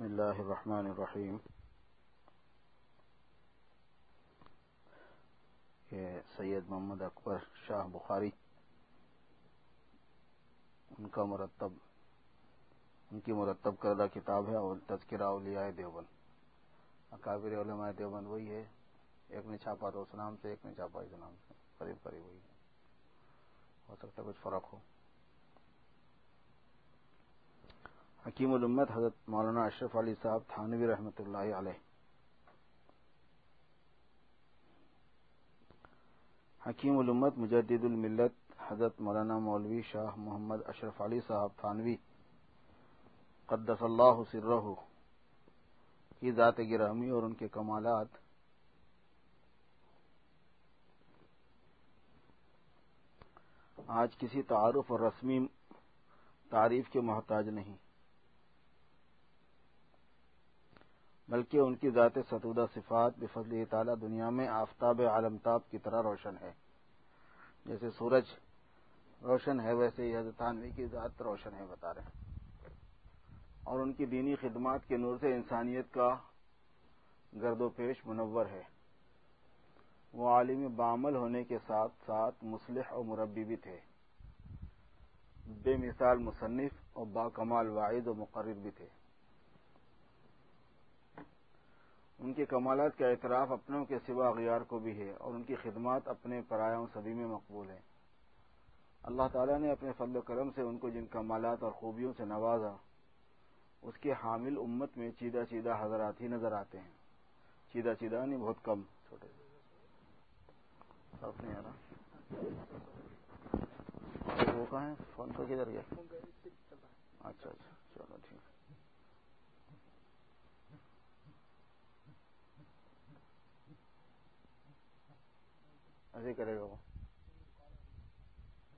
بسم الله الرحمن الرحیم سید محمد اکبر شاہ بخاری، ان کا مرتب، ان کی مرتب کردہ کتاب ہے اور تذکرہ اولیاء دیوبند۔ اکابر علماء دیوبند وہی ہے، ایک نے چھاپا تو اس نام سے، ایک نے چھاپا اس نام سے، قریب قریب وہی ہے۔ ہو سکتا ہے کچھ فرق ہو۔ حکیم الامت حضرت مولانا اشرف علی صاحب تھانوی رحمۃ اللہ علیہ۔ حکیم الامت مجدد الملت حضرت مولانا مولوی شاہ محمد اشرف علی صاحب تھانوی۔ قدس اللہ سرہ کی ذات گرامی اور ان کے کمالات۔ آج کسی تعارف اور رسمی تعریف کے محتاج نہیں۔ بلکہ ان کی ذات ستودہ صفات بفضل تعالی دنیا میں آفتاب عالمتاب کی طرح روشن ہے۔ جیسے سورج روشن ہے، ویسے ہی حضرت تانوی کی ذات روشن ہے، بتا رہے ہیں۔ اور ان کی دینی خدمات کے نور سے انسانیت کا گرد و پیش منور ہے۔ وہ عالمی بامل ہونے کے ساتھ ساتھ مسلح اور مربی بھی تھے۔ بے مثال مصنف اور با کمال واحد و مقرر بھی تھے۔ ان کے کمالات کا اعتراف اپنوں کے سوا اغیار کو بھی ہے اور ان کی خدمات اپنے پرایوں سبھی میں مقبول ہیں۔ اللہ تعالیٰ نے اپنے فضل و کرم سے ان کو جن کمالات اور خوبیوں سے نوازا، اس کے حامل امت میں چیدہ چیدہ حضرات ہی نظر آتے ہیں۔ چیدہ چیدہ نہیں، بہت کم چھوٹے وہ کہاں ہے؟ فون تو کدھر گیا؟ اچھا اچھا۔ چلو ٹھیک۔ ایسے کرے گا وہ۔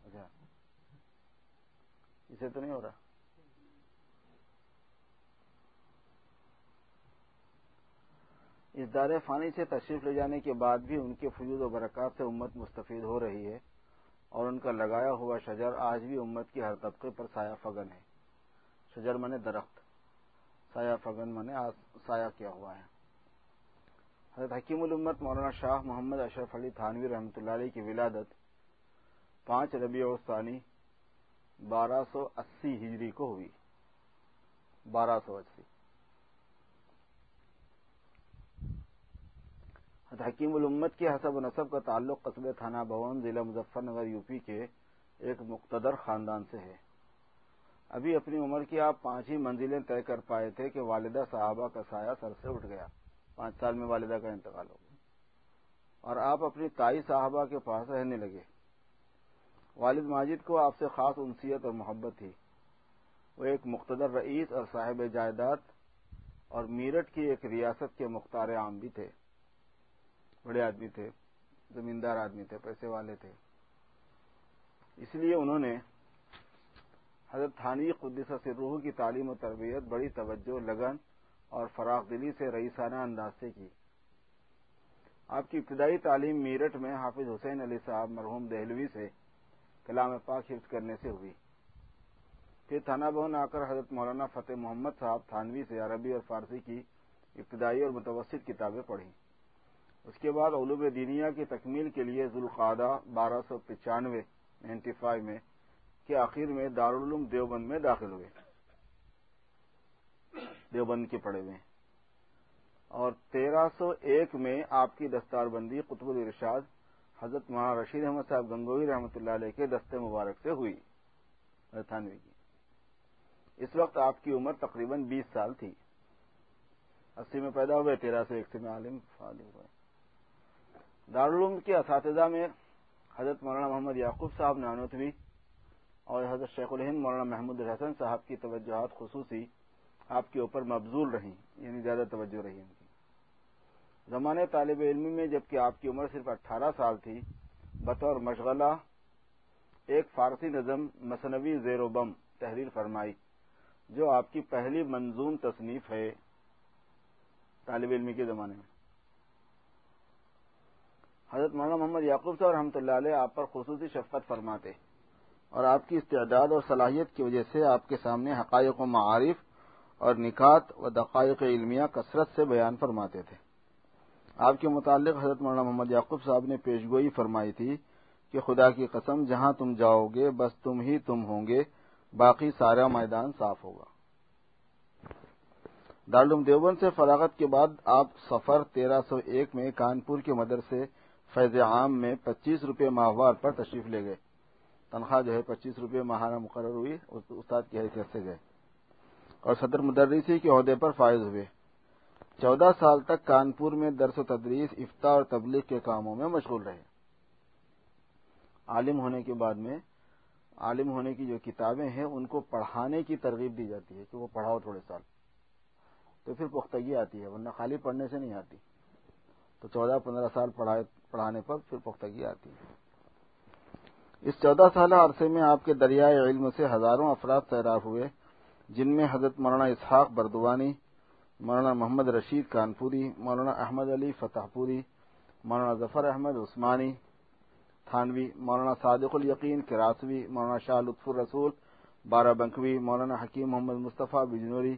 اچھا۔ اسے تو نہیں ہو رہا۔ اس دار فانی سے تشریف لے جانے کے بعد بھی ان کے فجود و برکات سے امت مستفید ہو رہی ہے اور ان کا لگایا ہوا شجر آج بھی امت کے ہر طبقے پر سایہ فگن ہے۔ شجر منے درخت، سایہ فگن منے سایہ کیا ہوا ہے۔ حضرت حکیم الامت مولانا شاہ محمد اشرف علی تھانوی رحمۃ اللہ علیہ کی ولادت پانچ ربیع ثانی بارہ سو اسی ہجری کو ہوئی۔ بارہ سو اسی۔ حکیم الامت کے حسب و نصب کا تعلق قصب تھانہ بھون ضلع مظفر نگر یو پی کے ایک مقتدر خاندان سے ہے۔ ابھی اپنی عمر کی آپ پانچ ہی منزلیں طے کر پائے تھے کہ والدہ صحابہ کا سایہ سر سے اٹھ گیا۔ پانچ سال میں والدہ کا انتقال ہو گیا۔ اور آپ اپنی تائی صاحبہ کے پاس رہنے لگے۔ والد ماجد کو آپ سے خاص انسیت اور محبت تھی۔ وہ ایک مقتدر رئیس اور صاحب جائیداد اور میرٹھ کی ایک ریاست کے مختار عام بھی تھے۔ بڑے آدمی تھے، زمیندار آدمی تھے، پیسے والے تھے۔ اس لیے انہوں نے حضرت تھانی قدس سے روح کی تعلیم و تربیت، بڑی توجہ، لگن اور فراغ دلی سے رئیسانہ انداز سے کی۔ آپ کی ابتدائی تعلیم میرٹھ میں حافظ حسین علی صاحب مرحوم دہلوی سے کلام پاک حفظ کرنے سے ہوئی۔ پھر تھانہ بہن آ کر حضرت مولانا فتح محمد صاحب تھانوی سے عربی اور فارسی کی ابتدائی اور متوسط کتابیں پڑھی۔ اس کے بعد علوم دینیا کی تکمیل کے لیے ذوالقادہ بارہ سو پچانوے، نائنٹی فائیو میں، کے آخر میں دارالعلوم دیوبند میں داخل ہوئے۔ دیوبند کے پڑے ہوئے اور تیرہ سو ایک میں آپ کی دستار بندی قطب الرشاد حضرت مولانا رشید احمد صاحب گنگوئی رحمۃ اللہ علیہ کے دستے مبارک سے ہوئی تھانوی کی۔ اس وقت آپ کی عمر تقریباً بیس سال تھی۔ اسی میں پیدا ہوئے، تیرہ سو ایک سے میں عالم فالم ہوئے۔ دارالعلوم کے اساتذہ میں حضرت مولانا محمد یعقوب صاحب نانوتوی اور حضرت شیخ الہند مولانا محمود الحسن صاحب کی توجہات خصوصی آپ کے اوپر مبزول رہیں یعنی زیادہ توجہ رہی ان کی۔ زمانے طالب علمی میں جبکہ آپ کی عمر صرف اٹھارہ سال تھی، بطور مشغلہ ایک فارسی نظم مصنوی زیر و بم تحریر فرمائی، جو آپ کی پہلی منظوم تصنیف ہے طالب علمی کے زمانے میں۔ حضرت مولانا محمد یعقوب صاحب رحمۃ اللہ علیہ آپ پر خصوصی شفقت فرماتے اور آپ کی استعداد اور صلاحیت کی وجہ سے آپ کے سامنے حقائق و معارف اور نکات و دقائق علمیہ کثرت سے بیان فرماتے تھے۔ آپ کے متعلق حضرت مولانا محمد یعقوب صاحب نے پیشگوئی فرمائی تھی کہ خدا کی قسم، جہاں تم جاؤ گے، بس تم ہی تم ہوں گے، باقی سارا میدان صاف ہوگا۔ دارالعلوم دیوبند سے فراغت کے بعد آپ سفر تیرہ سو ایک میں کانپور کے مدرسے فیض عام میں پچیس روپے ماہوار پر تشریف لے گئے۔ تنخواہ جو ہے پچیس روپے ماہانہ مقرر ہوئی استاد کی حیثیت سے گئے۔ اور صدر مدرسی کے عہدے پر فائز ہوئے۔ چودہ سال تک کانپور میں درس و تدریس افتا اور تبلیغ کے کاموں میں مشغول رہے۔ عالم ہونے کے بعد میں، عالم ہونے کی جو کتابیں ہیں، ان کو پڑھانے کی ترغیب دی جاتی ہے کہ وہ پڑھاؤ تھوڑے سال۔ تو پھر پختگی آتی ہے، ورنہ خالی پڑھنے سے نہیں آتی۔ تو چودہ پندرہ سال پڑھانے پر پھر پختگی آتی ہے۔ اس چودہ سالہ عرصے میں آپ کے دریائے علم سے ہزاروں افراد سیراب ہوئے۔ جن میں حضرت مولانا اسحاق بردوانی، مولانا محمد رشید کانپوری، مولانا احمد علی فتح پوری، مولانا ظفر احمد عثمانی، تھانوی، مولانا صادق الیقین کراسوی مولانا شاہ لطف الرسول بارہ بنکوی، مولانا حکیم محمد مصطفیٰ بجنوری،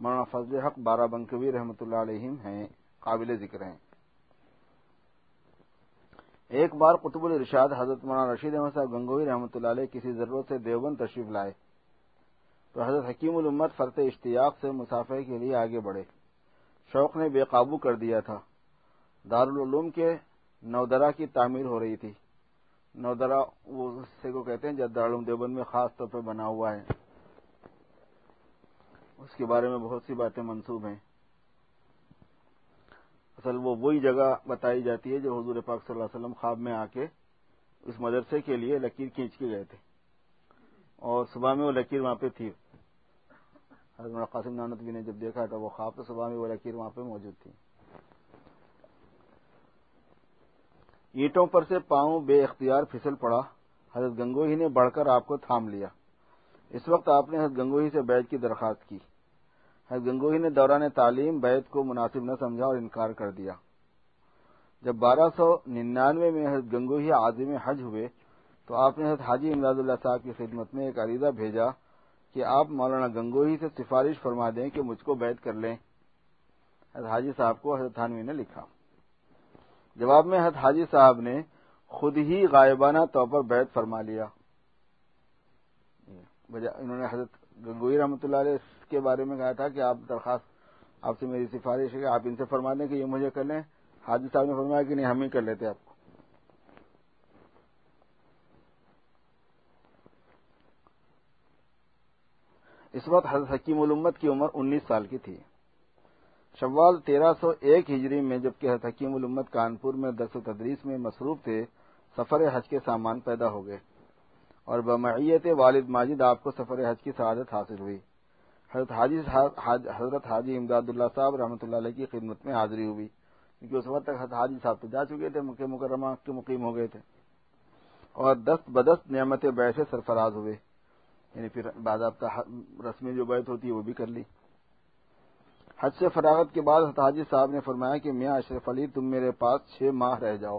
مولانا فضل حق بارہ بنکوی رحمۃ اللہ علیہ ہیں، قابل ذکر ہیں۔ ایک بار قطب الرشاد حضرت مولانا رشید احمد صاحب گنگوئی رحمۃ اللہ علیہ کسی ضرورت سے دیوبند تشریف لائے۔ تو حضرت حکیم الامت فرت اشتیاق سے مسافر کے لیے آگے بڑھے۔ شوق نے بے قابو کر دیا تھا۔ دارالعلوم کے نودرا کی تعمیر ہو رہی تھی۔ نودرا وہ سے کو کہتے ہیں جب دارالعلوم دیوبند میں خاص طور پہ بنا ہوا ہے۔ اس کے بارے میں بہت سی باتیں منسوب ہیں۔ اصل وہ وہی جگہ بتائی جاتی ہے جو حضور پاک صلی اللہ علیہ وسلم خواب میں آ کے اس مدرسے کے لیے لکیر کھینچ کے گئے تھے۔ اور صبح میں وہ لکیر وہاں پہ تھی۔ حضرت قاسم نانت بھی نے جب دیکھا تھا وہ خواب تو صبح میں وہ لکیر وہاں پہ موجود تھی۔ اینٹوں پر سے پاؤں بے اختیار پھسل پڑا۔ حضرت گنگوہی نے بڑھ کر آپ کو تھام لیا۔ اس وقت آپ نے حضرت گنگوہی سے بیت کی درخواست کی۔ حضرت گنگوہی نے دوران تعلیم بیت کو مناسب نہ سمجھا اور انکار کر دیا۔ جب بارہ سو ننانوے میں حضرت گنگوہی عازم حج ہوئے تو آپ نے حضرت حاجی امداد اللہ صاحب کی خدمت میں ایک عریضہ بھیجا۔ کہ آپ مولانا گنگوہی سے سفارش فرما دیں کہ مجھ کو بیت کر لیں۔ حضرت حاجی صاحب کو حضرت تھانوی نے لکھا۔ جواب میں حضرت حاجی صاحب نے خود ہی غائبانہ طور پر بیت فرما لیا۔ انہوں نے حضرت گنگوئی رحمۃ اللہ علیہ کے بارے میں کہا تھا کہ آپ درخواست آپ سے میری سفارش ہے کہ آپ ان سے فرما دیں کہ یہ مجھے کر لیں۔ حاجی صاحب نے فرمایا کہ نہیں ہم ہی کر لیتے آپ کو اس وقت حضرت حکیم الامت کی عمر انیس سال کی تھی۔ شوال تیرہ سو ایک ہجری میں جبکہ حضرت حکیم الامت کانپور میں درس و تدریس میں مصروف تھے، سفر حج کے سامان پیدا ہو گئے اور بمعیت والد ماجد آپ کو سفر حج کی سعادت حاصل ہوئی۔ حضرت حاجی حضرت حاجی امداد اللہ صاحب رحمۃ اللہ علیہ کی خدمت میں حاضری ہوئی۔ کیونکہ اس وقت تک حضرت حاجی صاحب تو جا چکے تھے، مکہ مکرمہ کے مقیم ہو گئے تھے۔ اور دست بدست نعمت بیسے سرفراز ہوئے۔ یعنی پھر باضابطہ رسمی جو بیت ہوتی ہے وہ بھی کر لی۔ حج سے فراغت کے بعد حاجی صاحب نے فرمایا کہ میاں اشرف علی، تم میرے پاس چھ ماہ رہ جاؤ۔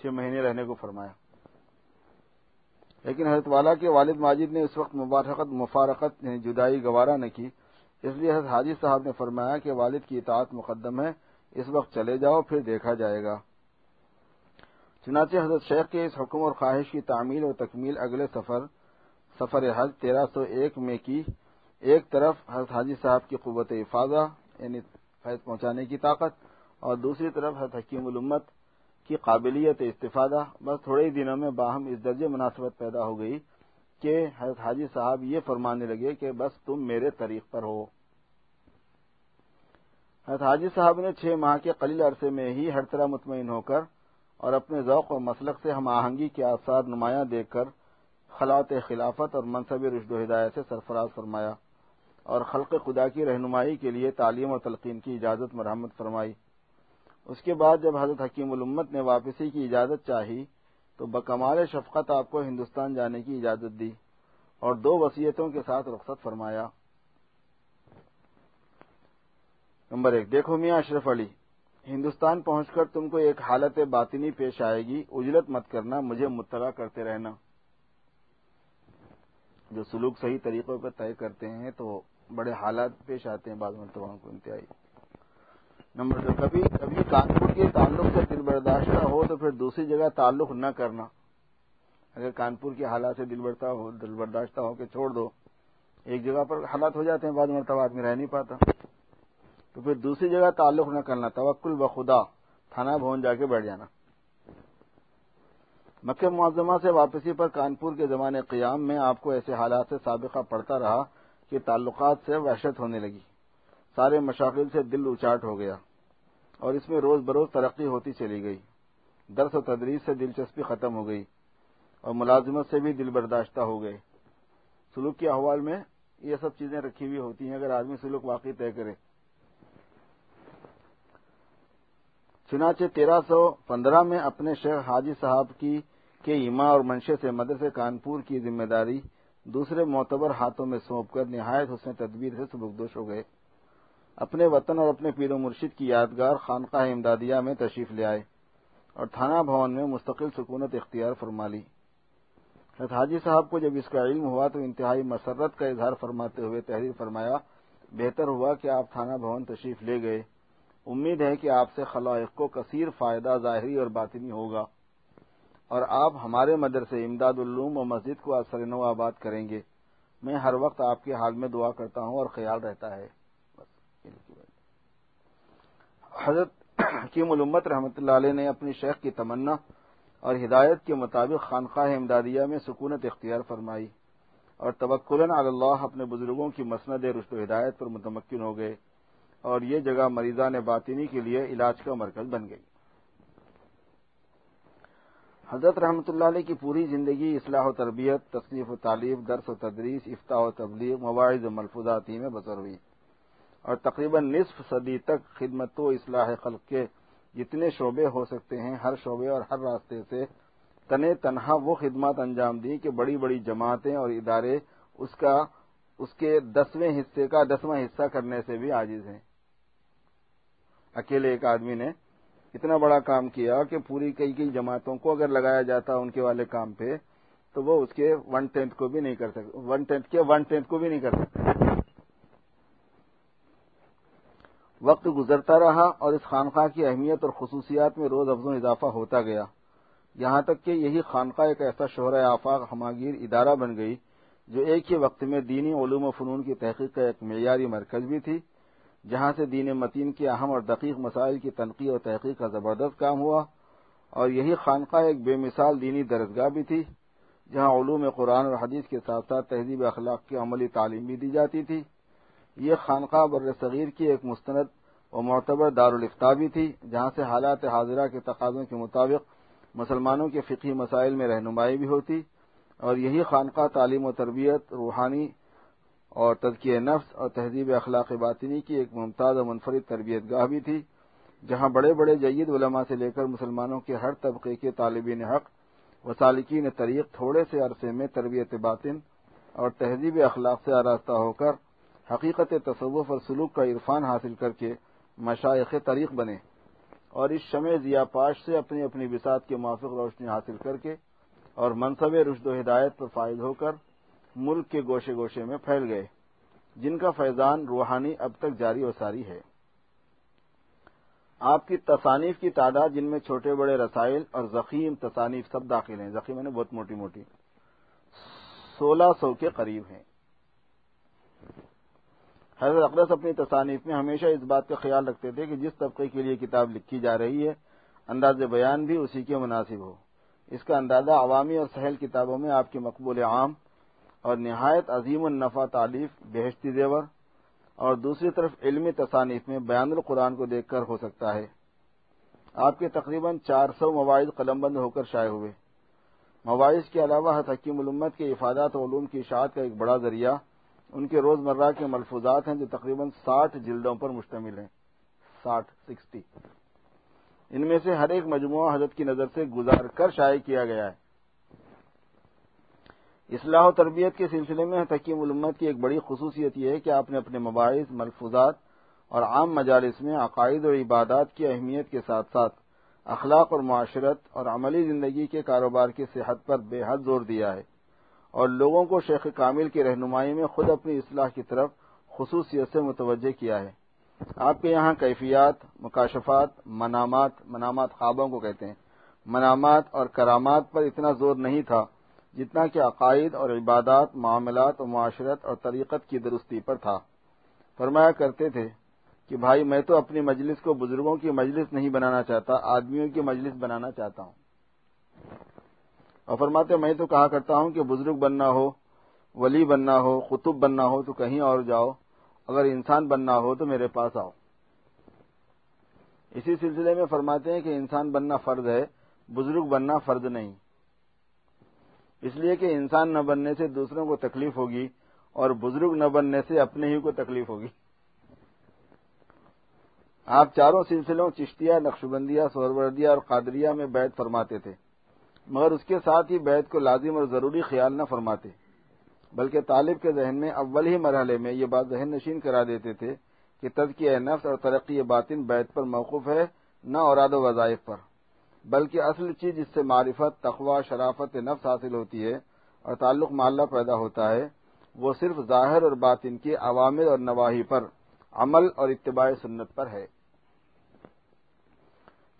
چھ مہینے رہنے کو فرمایا۔ لیکن حضرت والا کے والد ماجد نے اس وقت مبارکت، مفارقت یعنی جدائی گوارا نہ کی۔ اس لیے حضرت حاجی صاحب نے فرمایا کہ والد کی اطاعت مقدم ہے، اس وقت چلے جاؤ، پھر دیکھا جائے گا۔ چنانچہ حضرت شیخ کے اس حکم اور خواہش کی تعمیل اور تکمیل اگلے سفر سفر حج تیرہ سو ایک میں کی۔ ایک طرف حضرت حاجی صاحب کی قوت افاظہ یعنی فیض پہنچانے کی طاقت، اور دوسری طرف حضرت حکیم الامت کی قابلیت استفادہ۔ بس تھوڑے ہی دنوں میں باہم اس درجے مناسبت پیدا ہو گئی کہ حضرت حاجی صاحب یہ فرمانے لگے کہ بس تم میرے طریق پر ہو۔ حضرت حاجی صاحب نے چھ ماہ کے قلیل عرصے میں ہی ہر طرح مطمئن ہو کر اور اپنے ذوق و مسلک سے ہم آہنگی کے آثار نمایاں دیکھ کر خلاط خلافت اور منصب رشد و ہدایت سے سرفراز فرمایا اور خلق خدا کی رہنمائی کے لیے تعلیم اور تلقین کی اجازت مرحمت فرمائی۔ اس کے بعد جب حضرت حکیم الامت نے واپسی کی اجازت چاہی تو بکمال شفقت آپ کو ہندوستان جانے کی اجازت دی اور دو وصیتوں کے ساتھ رخصت فرمایا۔ نمبر ایک، دیکھو میاں اشرف علی، ہندوستان پہنچ کر تم کو ایک حالت باطنی پیش آئے گی اجلت مت کرنا، مجھے مطلع کرتے رہنا۔ جو سلوک صحیح طریقوں پر طے کرتے ہیں تو بڑے حالات پیش آتے ہیں بعض مرتبہ کو انتہائی۔ نمبر دو، کبھی کبھی کانپور کے تعلق سے دل برداشتہ ہو تو پھر دوسری جگہ تعلق نہ کرنا۔ اگر کانپور کے حالات سے دل بڑھتا ہو، دل برداشتہ ہو کہ چھوڑ دو، ایک جگہ پر حالات ہو جاتے ہیں، بعض مرتبہ آدمی رہ نہیں پاتا۔ تو پھر دوسری جگہ تعلق نہ کرنا، توکل بخدا، تھانہ بھون جا کے بیٹھ جانا۔ مکہ معظمہ سے واپسی پر کانپور کے زمانے قیام میں آپ کو ایسے حالات سے سابقہ پڑتا رہا کہ تعلقات سے وحشت ہونے لگی۔ سارے مشاغل سے دل اچاٹ ہو گیا اور اس میں روز بروز ترقی ہوتی چلی گئی۔ درس و تدریس سے دلچسپی ختم ہو گئی اور ملازمت سے بھی دل برداشتہ ہو گئے۔ سلوک کے احوال میں یہ سب چیزیں رکھی ہوئی ہوتی ہیں، اگر آدمی سلوک واقعی طے کرے۔ چنانچہ تیرہ سو پندرہ میں اپنے شیخ حاجی صاحب کی کے ایما اور منشے سے مدرسے کانپور کی ذمہ داری دوسرے معتبر ہاتھوں میں سونپ کر نہایت حسن تدبیر سے سبکدوش ہو گئے۔ اپنے وطن اور اپنے پیر و مرشد کی یادگار خانقاہ امدادیہ میں تشریف لے آئے اور تھانہ بھون میں مستقل سکونت اختیار فرما لی۔ حاجی صاحب کو جب اس کا علم ہوا تو انتہائی مسرت کا اظہار فرماتے ہوئے تحریر فرمایا، بہتر ہوا کہ آپ تھانہ بھون تشریف لے گئے۔ امید ہے کہ آپ سے خلائق کو کثیر فائدہ ظاہری اور باطنی ہوگا۔ اور آپ ہمارے مدرسے امداد العلوم و مسجد کو اثر نو آباد کریں گے۔ میں ہر وقت آپ کے حال میں دعا کرتا ہوں اور خیال رہتا ہے۔ حضرت حکیم الامت رحمۃ اللہ علیہ نے اپنی شیخ کی تمنا اور ہدایت کے مطابق خانقاہ امدادیہ میں سکونت اختیار فرمائی اور توکلن اللہ اپنے بزرگوں کی مسند رشت و ہدایت پر متمکن ہو گئے اور یہ جگہ مریضان باطنی کے لیے علاج کا مرکز بن گئی۔ حضرت رحمۃ اللہ علیہ کی پوری زندگی اصلاح و تربیت تصنیف و تعلیم، درس و تدریس، افتاح و تبلیغ، مواعظ و ملفوظاتی میں بسر ہوئی۔ اور تقریباً نصف صدی تک خدمت و اصلاح خلق کے جتنے شعبے ہو سکتے ہیں، ہر شعبے اور ہر راستے سے تنے تنہا وہ خدمات انجام دی کہ بڑی بڑی جماعتیں اور ادارے اس کا، اس کے دسویں حصے کا، دسواں حصہ کرنے سے بھی عاجز ہیں۔ اکیلے ایک آدمی نے اتنا بڑا کام کیا کہ پوری کئی کئی جماعتوں کو اگر لگایا جاتا ان کے والے کام پہ، تو وہ اس کے ون ٹینتھ کو بھی نہیں کر سکتے ون ٹینتھ کے ون ٹینتھ کو بھی نہیں کر سکتے۔ وقت گزرتا رہا اور اس خانقاہ کی اہمیت اور خصوصیات میں روز افزوں اضافہ ہوتا گیا۔ یہاں تک کہ یہی خانقاہ ایک ایسا شہرہ آفاق، ہماگیر ادارہ بن گئی جو ایک ہی وقت میں دینی علوم و فنون کی تحقیق کا ایک معیاری مرکز بھی تھی۔ جہاں سے دین متین کے اہم اور دقیق مسائل کی تنقید اور تحقیق کا زبردست کام ہوا اور یہی خانقاہ ایک بے مثال دینی درسگاہ بھی تھی، جہاں علوم قرآن اور حدیث کے ساتھ ساتھ تہذیب اخلاق کی عملی تعلیم بھی دی جاتی تھی۔ یہ خانقاہ بر صغیر کی ایک مستند و معتبر دارالفتا بھی تھی، جہاں سے حالات حاضرہ کے تقاضوں کے مطابق مسلمانوں کے فقی مسائل میں رہنمائی بھی ہوتی اور یہی خانقاہ تعلیم و تربیت، روحانی اور تزکیہ نفس اور تہذیب اخلاق باطنی کی ایک ممتاز و منفرد تربیت گاہ بھی تھی، جہاں بڑے بڑے جید علماء سے لے کر مسلمانوں کے ہر طبقے کے طالبین حق و سالکین طریق تھوڑے سے عرصے میں تربیت باطن اور تہذیب اخلاق سے آراستہ ہو کر حقیقت تصوف اور سلوک کا عرفان حاصل کر کے مشائق طریق بنے اور اس شمع ضیا پاش سے اپنی اپنی بساط کے موافق روشنی حاصل کر کے اور منصب رشد و ہدایت پر فائد ہو کر ملک کے گوشے گوشے میں پھیل گئے۔ جن کا فیضان روحانی اب تک جاری و ساری ہے۔ آپ کی تصانیف کی تعداد جن میں چھوٹے بڑے رسائل اور زخیم تصانیف سب داخل ہیں۔ زخیم نے یعنی بہت موٹی موٹی۔ سولہ سو کے قریب ہیں۔ حضرت اقدس اپنی تصانیف میں ہمیشہ اس بات کا خیال رکھتے تھے کہ جس طبقے کے لیے کتاب لکھی جا رہی ہے، انداز بیان بھی اسی کے مناسب ہو۔ اس کا اندازہ عوامی اور سہل کتابوں میں آپ کی مقبول عام اور نہایت عظیم النفع تعلیف بہشتی زیور اور دوسری طرف علمی تصانیف میں بیان القرآن کو دیکھ کر ہو سکتا ہے۔ آپ کے تقریباً چار سو مواعظ قلم بند ہو کر شائع ہوئے۔ مواعظ کے علاوہ حکیم الامت کے افادات و علوم کی اشاعت کا ایک بڑا ذریعہ ان کے روزمرہ کے ملفوظات ہیں جو تقریباً ساٹھ جلدوں پر مشتمل ہیں۔ ساٹھ، سکسٹی۔ ان میں سے ہر ایک مجموعہ حضرت کی نظر سے گزار کر شائع کیا گیا ہے۔ اصلاح و تربیت کے سلسلے میں حکیم علمت کی ایک بڑی خصوصیت یہ ہے کہ آپ نے اپنے مباحث، ملفوظات اور عام مجالس میں عقائد اور عبادات کی اہمیت کے ساتھ ساتھ اخلاق اور معاشرت اور عملی زندگی کے کاروبار کی صحت پر بے حد زور دیا ہے اور لوگوں کو شیخ کامل کی رہنمائی میں خود اپنی اصلاح کی طرف خصوصیت سے متوجہ کیا ہے۔ آپ کے یہاں کیفیات، مکاشفات، منامات منامات خوابوں کو کہتے ہیں۔ منامات اور کرامات پر اتنا زور نہیں تھا۔ جتنا کہ عقائد اور عبادات، معاملات و معاشرت اور طریقت کی درستی پر تھا۔ فرمایا کرتے تھے کہ بھائی، میں تو اپنی مجلس کو بزرگوں کی مجلس نہیں بنانا چاہتا، آدمیوں کی مجلس بنانا چاہتا ہوں۔ اور فرماتے، میں تو کہا کرتا ہوں کہ بزرگ بننا ہو، ولی بننا ہو، قطب بننا ہو تو کہیں اور جاؤ۔ اگر انسان بننا ہو تو میرے پاس آؤ۔ اسی سلسلے میں فرماتے ہیں کہ انسان بننا فرض ہے، بزرگ بننا فرض نہیں۔ اس لیے کہ انسان نہ بننے سے دوسروں کو تکلیف ہوگی اور بزرگ نہ بننے سے اپنے ہی کو تکلیف ہوگی۔ آپ چاروں سلسلوں چشتیا نقشبندیہ سوروردیہ اور قادریہ میں بیت فرماتے تھے، مگر اس کے ساتھ ہی بیت کو لازم اور ضروری خیال نہ فرماتے، بلکہ طالب کے ذہن میں اول ہی مرحلے میں یہ بات ذہن نشین کرا دیتے تھے کہ تزکیہ نفس اور ترقی باطن بیت پر موقف ہے، نہ اوراد و وظائف پر۔ بلکہ اصل چیز جس سے معرفت تخوا شرافت، نفس حاصل ہوتی ہے اور تعلق محلہ پیدا ہوتا ہے، وہ صرف ظاہر اور باطن کی عوامل اور نواحی پر عمل اور اتباع سنت پر ہے۔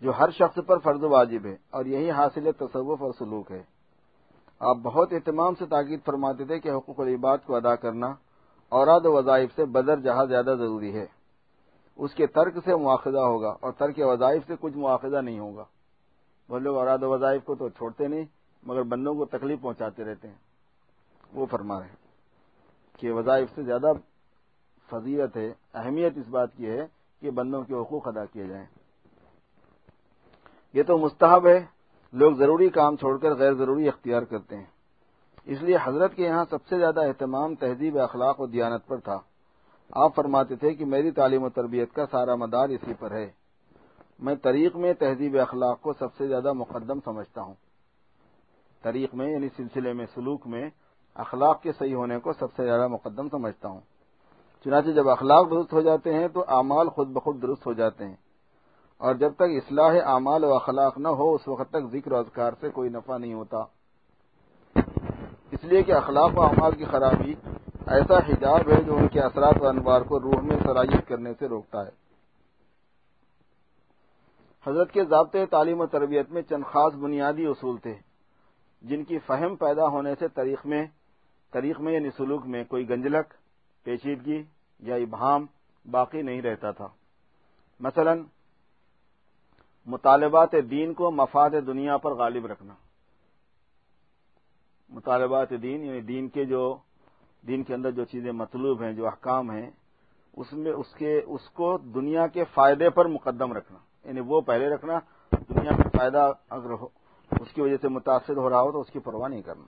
جو ہر شخص پر فرض واجب ہے اور یہی حاصل تصوف اور سلوک ہے۔ آپ بہت اہتمام سے تاکید فرماتے تھے کہ حقوق العباد کو ادا کرنا اوراد و وظائف سے بدر جہاں زیادہ ضروری ہے۔ اس کے ترک سے مواخذہ ہوگا اور ترک وظائف سے کچھ مواخذہ نہیں ہوگا۔ وہ لوگ اوراد و وظائف کو تو چھوڑتے نہیں، مگر بندوں کو تکلیف پہنچاتے رہتے ہیں۔ وہ فرما رہے ہیں کہ وظائف سے زیادہ فضیلت ہے، اہمیت اس بات کی ہے کہ بندوں کے حقوق ادا کیے جائیں۔ یہ تو مستحب ہے، لوگ ضروری کام چھوڑ کر غیر ضروری اختیار کرتے ہیں۔ اس لیے حضرت کے یہاں سب سے زیادہ اہتمام، تہذیب، اخلاق و دیانت پر تھا۔ آپ فرماتے تھے کہ میری تعلیم و تربیت کا سارا مدار اسی پر ہے۔ میں طریق میں تہذیب اخلاق کو سب سے زیادہ مقدم سمجھتا ہوں۔ طریق میں یعنی سلسلے میں، سلوک میں اخلاق کے صحیح ہونے کو سب سے زیادہ مقدم سمجھتا ہوں۔ چنانچہ جب اخلاق درست ہو جاتے ہیں تو اعمال خود بخود درست ہو جاتے ہیں۔ اور جب تک اصلاح اعمال و اخلاق نہ ہو، اس وقت تک ذکر و اذکار سے کوئی نفع نہیں ہوتا۔ اس لیے کہ اخلاق و اعمال کی خرابی ایسا حجاب ہے جو ان کے اثرات و انوار کو روح میں صلاحیت کرنے سے روکتا ہے۔ حضرت کے ضابطے تعلیم و تربیت میں چند خاص بنیادی اصول تھے، جن کی فہم پیدا ہونے سے تاریخ میں تاریخ میں یعنی سلوک میں کوئی گنجلک، پیچیدگی یا ابہام باقی نہیں رہتا تھا۔ مثلا، مطالبات دین کو مفاد دنیا پر غالب رکھنا۔ مطالبات دین یعنی دین کے جو، دین کے اندر جو چیزیں مطلوب ہیں، جو احکام ہیں، اس میں، اس کے، اس کو دنیا کے فائدے پر مقدم رکھنا۔ یعنی وہ پہلے رکھنا، دنیا میں فائدہ اگر ہو، اس کی وجہ سے متاثر ہو رہا ہو تو اس کی پرواہ نہیں کرنا۔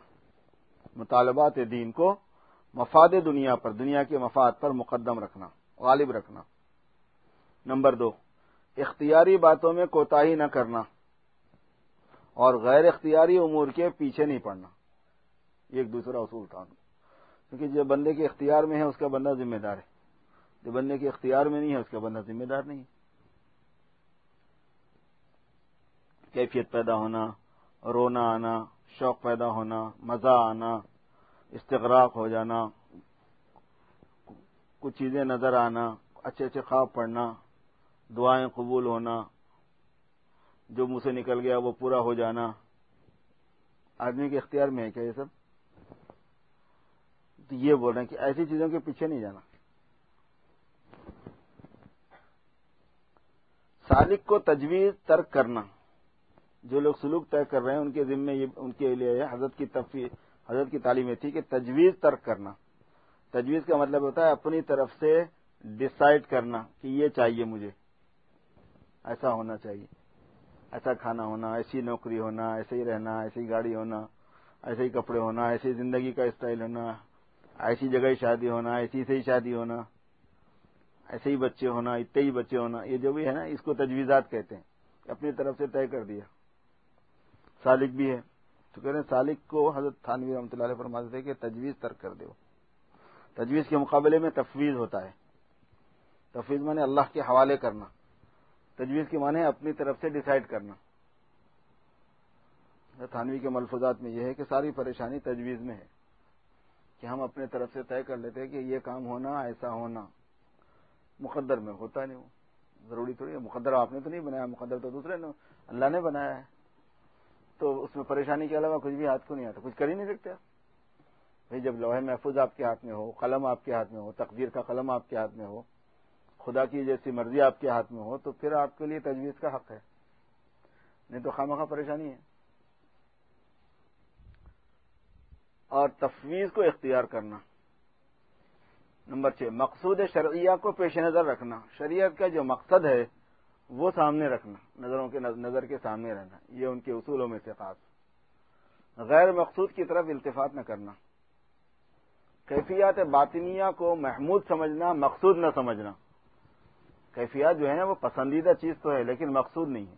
مطالبات دین کو مفاد دنیا پر، دنیا کے مفاد پر مقدم رکھنا، غالب رکھنا۔ نمبر دو، اختیاری باتوں میں کوتاہی نہ کرنا اور غیر اختیاری امور کے پیچھے نہیں پڑنا۔ یہ ایک دوسرا اصول تھا۔ کیونکہ جو بندے کے اختیار میں ہے، اس کا بندہ ذمہ دار ہے۔ جو بندے کے اختیار میں نہیں ہے، اس کا بندہ ذمہ دار نہیں ہے۔ کیفیت پیدا ہونا، رونا آنا، شوق پیدا ہونا، مزہ آنا، استغراق ہو جانا، کچھ چیزیں نظر آنا، اچھے اچھے خواب پڑھنا، دعائیں قبول ہونا، جو منہ سے نکل گیا وہ پورا ہو جانا۔ آدمی کے اختیار میں ہے کیا یہ سب؟ تو یہ بول رہے ہیں کہ ایسی چیزوں کے پیچھے نہیں جانا۔ سالک کو تجویز ترک کرنا۔ جو لوگ سلوک طے کر رہے ہیں، ان کے ذمے یہ، ان کے لیے حضرت کی تفریح حضرت کی تعلیم یہ تھی کہ تجویز ترک کرنا۔ تجویز کا مطلب ہوتا ہے اپنی طرف سے ڈسائڈ کرنا کہ یہ چاہیے مجھے۔ ایسا ہونا چاہیے۔ ایسا کھانا ہونا، ایسی نوکری ہونا، ایسے ہی رہنا، ایسی گاڑی ہونا، ایسے ہی کپڑے ہونا، ایسی زندگی کا اسٹائل ہونا، ایسی جگہ ہی شادی ہونا، ایسی سے ہی شادی ہونا، ایسے ہی بچے ہونا، اتنے ہی بچے ہونا، یہ جو بھی ہے نا، اس کو تجویزات کہتے ہیں۔ اپنی طرف سے طے کر دیا۔ سالک بھی ہے تو کہہ رہے ہیں سالک کو حضرت تھانوی رحمۃ اللہ علیہ فرماتے تھے کہ تجویز ترک کر دو۔ تجویز کے مقابلے میں تفویض ہوتا ہے۔ تفویض مانے اللہ کے حوالے کرنا۔ تجویز کے معنی اپنی طرف سے ڈسائڈ کرنا۔ تھانوی کے ملفوظات میں یہ ہے کہ ساری پریشانی تجویز میں ہے۔ کہ ہم اپنے طرف سے طے کر لیتے کہ یہ کام ہونا، ایسا ہونا۔ مقدر میں ہوتا نہیں وہ۔ ضروری تھوڑی ہے، مقدر آپ نے تو نہیں بنایا، مقدر تو دوسرے نے اللہ نے بنایا ہے۔ تو اس میں پریشانی کے علاوہ کچھ بھی ہاتھ کو نہیں آتا؟ کچھ کر ہی نہیں سکتے بھائی، جب لوہے محفوظ آپ کے ہاتھ میں ہو، قلم آپ کے ہاتھ میں ہو، تقدیر کا قلم آپ کے ہاتھ میں ہو، خدا کی جیسی مرضی آپ کے ہاتھ میں ہو، تو پھر آپ کے لیے تجویز کا حق ہے۔ نہیں تو خواہ پریشانی ہے۔ اور تفویض کو اختیار کرنا۔ نمبر چھ، مقصود شرعیہ کو پیش نظر رکھنا۔ شریعت کا جو مقصد ہے وہ سامنے رکھنا، نظروں کے نظر کے سامنے رہنا، یہ ان کے اصولوں میں سے خاص۔ غیر مقصود کی طرف التفات نہ کرنا۔ کیفیات باطنیہ کو محمود سمجھنا، مقصود نہ سمجھنا۔ کیفیات جو ہے نا وہ پسندیدہ چیز تو ہے، لیکن مقصود نہیں ہے۔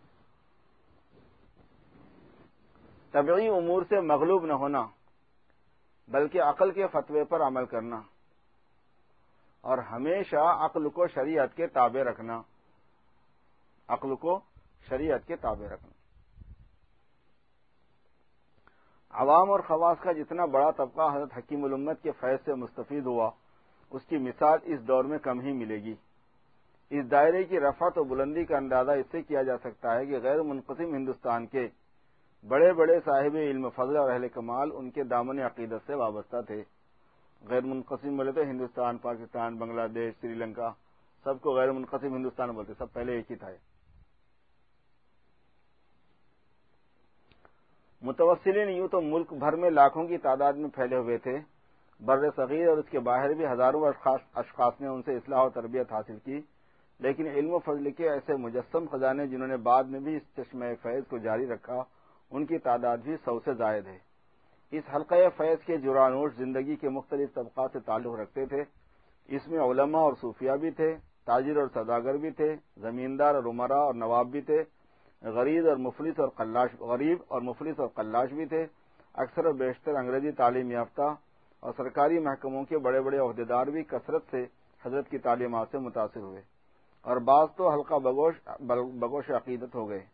طبعی امور سے مغلوب نہ ہونا، بلکہ عقل کے فتوے پر عمل کرنا اور ہمیشہ عقل کو شریعت کے تابع رکھنا۔ عقل کو شریعت کے تابع رکھنا۔ عوام اور خواص کا جتنا بڑا طبقہ حضرت حکیم الامت کے فیض سے مستفید ہوا، اس کی مثال اس دور میں کم ہی ملے گی۔ اس دائرے کی رفعت و بلندی کا اندازہ اس سے کیا جا سکتا ہے کہ غیر منقسم ہندوستان کے بڑے بڑے صاحب علم فضل اور اہل کمال ان کے دامن عقیدت سے وابستہ تھے۔ غیر منقسم بولے تو ہندوستان، پاکستان، بنگلہ دیش، سری لنکا، سب کو غیر منقسم ہندوستان بولتے، سب پہلے ایک ہی تھا۔ متوسلین یوں تو ملک بھر میں لاکھوں کی تعداد میں پھیلے ہوئے تھے۔ بر صغیر اور اس کے باہر بھی ہزاروں اشخاص نے ان سے اصلاح و تربیت حاصل کی۔ لیکن علم و فضل کے ایسے مجسم خزانے جنہوں نے بعد میں بھی اس چشمہ فیض کو جاری رکھا، ان کی تعداد بھی سو سے زائد ہے۔ اس حلقہ فیض کے جرانوش زندگی کے مختلف طبقات سے تعلق رکھتے تھے۔ اس میں علماء اور صوفیہ بھی تھے، تاجر اور سوداگر بھی تھے، زمیندار اور عمرہ اور نواب بھی تھے۔ غریب اور مفلس اور قلاش، غریب اور مفلس اور قلاش بھی تھے۔ اکثر و بیشتر انگریزی تعلیم یافتہ اور سرکاری محکموں کے بڑے بڑے عہدیدار بھی کثرت سے حضرت کی تعلیمات سے متاثر ہوئے۔ اور بعض تو ہلکا بگوش بگوش عقیدت ہو گئے۔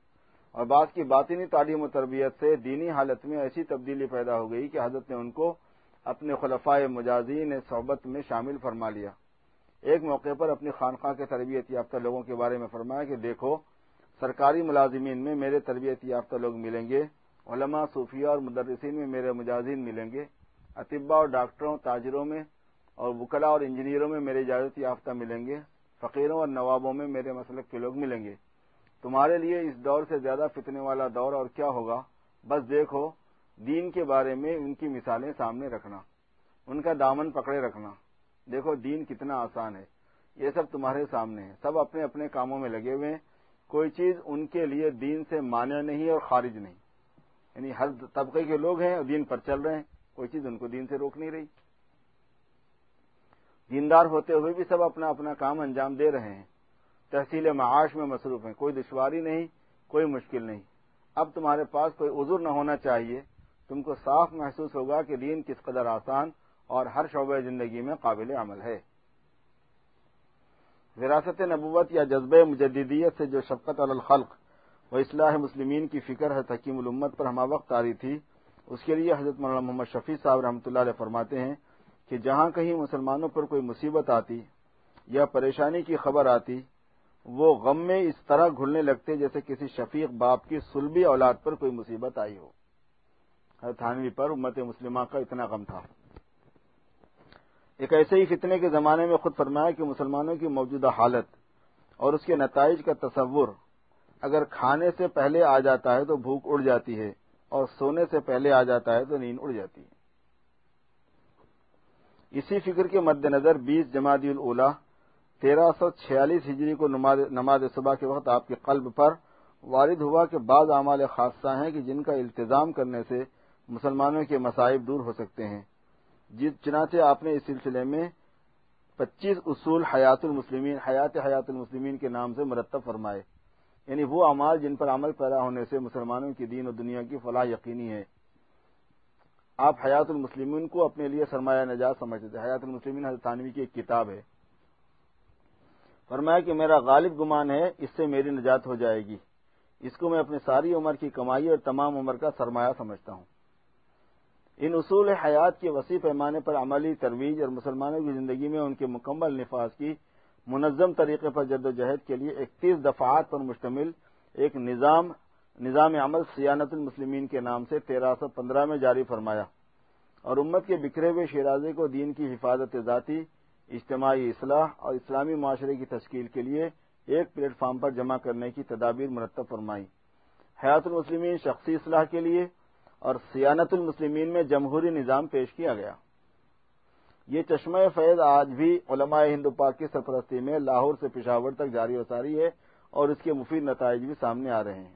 اور بعض کی باطنی تعلیم و تربیت سے دینی حالت میں ایسی تبدیلی پیدا ہو گئی کہ حضرت نے ان کو اپنے خلفائے مجازین صحبت میں شامل فرما لیا۔ ایک موقع پر اپنی خانقاہ کے تربیت یافتہ لوگوں کے بارے میں فرمایا کہ دیکھو سرکاری ملازمین میں میرے تربیت یافتہ لوگ ملیں گے، علماء صوفیہ اور مدرسین میں میرے مجازین ملیں گے، اطباء اور ڈاکٹروں، تاجروں میں اور وکلا اور انجینئروں میں میرے اجازت یافتہ ملیں گے، فقیروں اور نوابوں میں میرے مسلک کے لوگ ملیں گے۔ تمہارے لیے اس دور سے زیادہ فتنے والا دور اور کیا ہوگا؟ بس دیکھو، دین کے بارے میں ان کی مثالیں سامنے رکھنا، ان کا دامن پکڑے رکھنا۔ دیکھو، دین کتنا آسان ہے، یہ سب تمہارے سامنے ہے، سب اپنے اپنے کاموں میں لگے ہوئے ہیں۔ کوئی چیز ان کے لیے دین سے مانع نہیں اور خارج نہیں۔ یعنی ہر طبقے کے لوگ ہیں اور دین پر چل رہے ہیں، کوئی چیز ان کو دین سے روک نہیں رہی۔ دیندار ہوتے ہوئے بھی سب اپنا اپنا کام انجام دے رہے ہیں۔ تحصیل معاش میں مصروف ہیں، کوئی دشواری نہیں، کوئی مشکل نہیں۔ اب تمہارے پاس کوئی عذر نہ ہونا چاہیے۔ تم کو صاف محسوس ہوگا کہ دین کس قدر آسان اور ہر شعبہ زندگی میں قابل عمل ہے۔ وراثت نبوت یا جذبہ مجدیت سے جو شفقت الخلق و اصلاح مسلمین کی فکر ہے، حکیم الامت پر ہمہ وقت آ رہی تھی، اس کے لیے حضرت مولانا محمد شفیع صاحب رحمۃ اللہ علیہ فرماتے ہیں کہ جہاں کہیں مسلمانوں پر کوئی مصیبت آتی یا پریشانی کی خبر آتی، وہ غم میں اس طرح گھلنے لگتے جیسے کسی شفیق باپ کی سلبی اولاد پر کوئی مصیبت آئی ہو۔ تھانوی پر امت مسلمہ کا اتنا غم تھا۔ ایک ایسے ہی فتنے کے زمانے میں خود فرمایا کہ مسلمانوں کی موجودہ حالت اور اس کے نتائج کا تصور اگر کھانے سے پہلے آ جاتا ہے تو بھوک اڑ جاتی ہے اور سونے سے پہلے آ جاتا ہے تو نیند اڑ جاتی ہے۔ اسی فکر کے مد نظر بیس جماعی الاولا تیرہ سو چھیالیس ہجری کو نماز صبح کے وقت آپ کے قلب پر وارد ہوا کہ بعض اعمال خاصہ ہیں کہ جن کا التظام کرنے سے مسلمانوں کے مسائب دور ہو سکتے ہیں۔ جی- چنانچہ آپ نے اس سلسلے میں پچیس اصول حیات المسلمین حیات حیات المسلمین کے نام سے مرتب فرمائے۔ یعنی وہ اعمال جن پر عمل پیدا ہونے سے مسلمانوں کی دین اور دنیا کی فلاح یقینی ہے۔ آپ حیات المسلمین کو اپنے لیے سرمایہ نجات سمجھتے تھے۔ حیات المسلمین حضرت تانوی کی ایک کتاب ہے۔ فرمایا کہ میرا غالب گمان ہے، اس سے میری نجات ہو جائے گی۔ اس کو میں اپنی ساری عمر کی کمائی اور تمام عمر کا سرمایہ سمجھتا ہوں۔ ان اصول حیات کے وسیع پیمانے پر عملی ترویج اور مسلمانوں کی زندگی میں ان کے مکمل نفاذ کی منظم طریقے پر جد و جہد کے لیے اکتیس دفعات پر مشتمل ایک نظام نظام عمل سیانت المسلمین کے نام سے تیرہ سو پندرہ میں جاری فرمایا اور امت کے بکھرے ہوئے شیرازے کو دین کی حفاظت ذاتی، اجتماعی اصلاح اور اسلامی معاشرے کی تشکیل کے لیے ایک پلیٹ فارم پر جمع کرنے کی تدابیر مرتب فرمائی۔ حیات المسلمین شخصی اصلاح کے لیے اور سیانت المسلمین میں جمہوری نظام پیش کیا گیا۔ یہ چشمہ فیض آج بھی علماء ہندو پاک کی سرپرستی میں لاہور سے پشاور تک جاری و ساری ہے اور اس کے مفید نتائج بھی سامنے آ رہے ہیں۔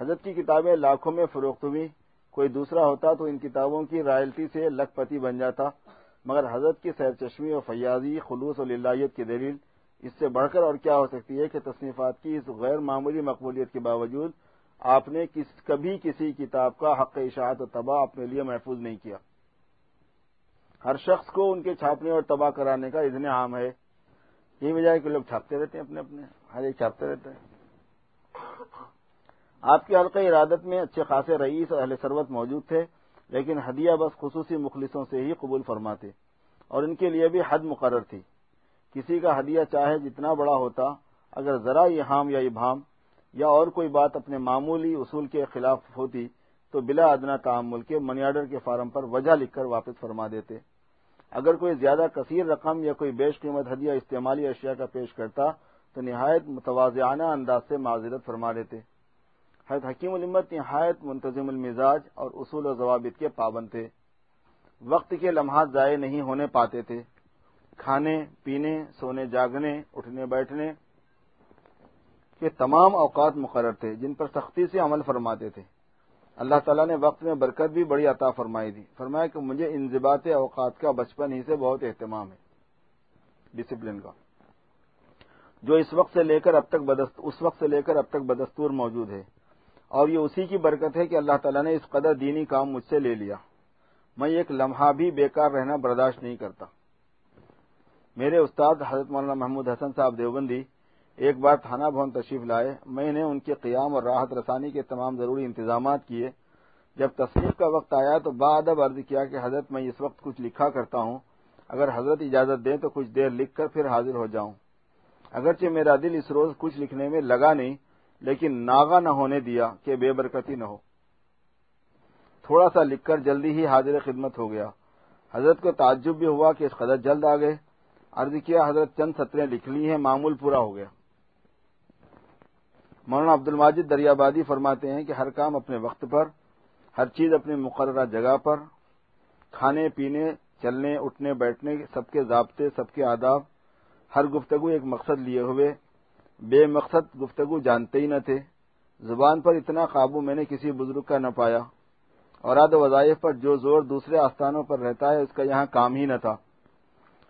حضرت کی کتابیں لاکھوں میں فروخت ہوئی کوئی دوسرا ہوتا تو ان کتابوں کی رائلٹی سے لکھ پتی بن جاتا۔ مگر حضرت کی سیر چشمی اور فیاضی، خلوص اور للہیت کی دلیل اس سے بڑھ کر اور کیا ہو سکتی ہے کہ تصنیفات کی اس غیر معمولی مقبولیت کے باوجود آپ نے کبھی کسی کتاب کا حق اشاعت و تباہ اپنے لیے محفوظ نہیں کیا۔ ہر شخص کو ان کے چھاپنے اور تباہ کرانے کا اتنے عام ہے۔ یہی وجہ ہے کہ لوگ چھاپتے رہتے ہیں اپنے اپنے، ہر ایک چھاپتے رہتے ہیں آپ کے حلقہ ارادت میں اچھے خاصے رئیس اور اہل سروت موجود تھے، لیکن ہدیہ بس خصوصی مخلصوں سے ہی قبول فرماتے۔ اور ان کے لیے بھی حد مقرر تھی۔ کسی کا ہدیہ چاہے جتنا بڑا ہوتا، اگر ذرا یہ ہام یا ابہام یا اور کوئی بات اپنے معمولی اصول کے خلاف ہوتی تو بلا ادنا تعمل کے منی آرڈر کے فارم پر وجہ لکھ کر واپس فرما دیتے۔ اگر کوئی زیادہ کثیر رقم یا کوئی بیش قیمت ہدیہ استعمالی اشیاء کا پیش کرتا تو نہایت متوازعانہ انداز سے معذرت فرما دیتے۔ حید حکیم الامت نہایت منتظم المزاج اور اصول و ضوابط کے پابند تھے۔ وقت کے لمحات ضائع نہیں ہونے پاتے تھے۔ کھانے، پینے، سونے، جاگنے، اٹھنے، بیٹھنے کے تمام اوقات مقرر تھے، جن پر سختی سے عمل فرماتے تھے۔ اللہ تعالیٰ نے وقت میں برکت بھی بڑی عطا فرمائی تھی فرمایا کہ مجھے انضباط اوقات کا بچپن ہی سے بہت اہتمام ہے۔ ڈسپلن کا۔ جو اس وقت سے لے کر اب تک اس وقت سے لے کر اب تک بدستور موجود ہے۔ اور یہ اسی کی برکت ہے کہ اللہ تعالیٰ نے اس قدر دینی کام مجھ سے لے لیا۔ میں ایک لمحہ بھی بیکار رہنا برداشت نہیں کرتا۔ میرے استاد حضرت مولانا محمود حسن صاحب دیوبندی ایک بار تھانہ بھون تشریف لائے، میں نے ان کے قیام اور راحت رسانی کے تمام ضروری انتظامات کیے۔ جب تصنیف کا وقت آیا تو بعدب عرض کیا کہ حضرت میں اس وقت کچھ لکھا کرتا ہوں۔ اگر حضرت اجازت دیں تو کچھ دیر لکھ کر پھر حاضر ہو جاؤں۔ اگرچہ میرا دل اس روز کچھ لکھنے میں لگا نہیں، لیکن ناغا نہ ہونے دیا کہ بے برکتی نہ ہو۔ تھوڑا سا لکھ کر جلدی ہی حاضر خدمت ہو گیا۔ حضرت کو تعجب بھی ہوا کہ اس قدر جلد آ گئے۔ عرض کیا، حضرت چند سطریں لکھ لی ہیں، معمول پورا ہو گیا۔ مولانا عبد الماجد دریابادی فرماتے ہیں کہ ہر کام اپنے وقت پر، ہر چیز اپنے مقررہ جگہ پر، کھانے، پینے، چلنے، اٹھنے، بیٹھنے، سب کے ضابطے، سب کے آداب، ہر گفتگو ایک مقصد لیے ہوئے۔ بے مقصد گفتگو جانتے ہی نہ تھے۔ زبان پر اتنا قابو میں نے کسی بزرگ کا نہ پایا۔ اور آد وظائف پر جو زور دوسرے آستانوں پر رہتا ہے، اس کا یہاں کام ہی نہ تھا۔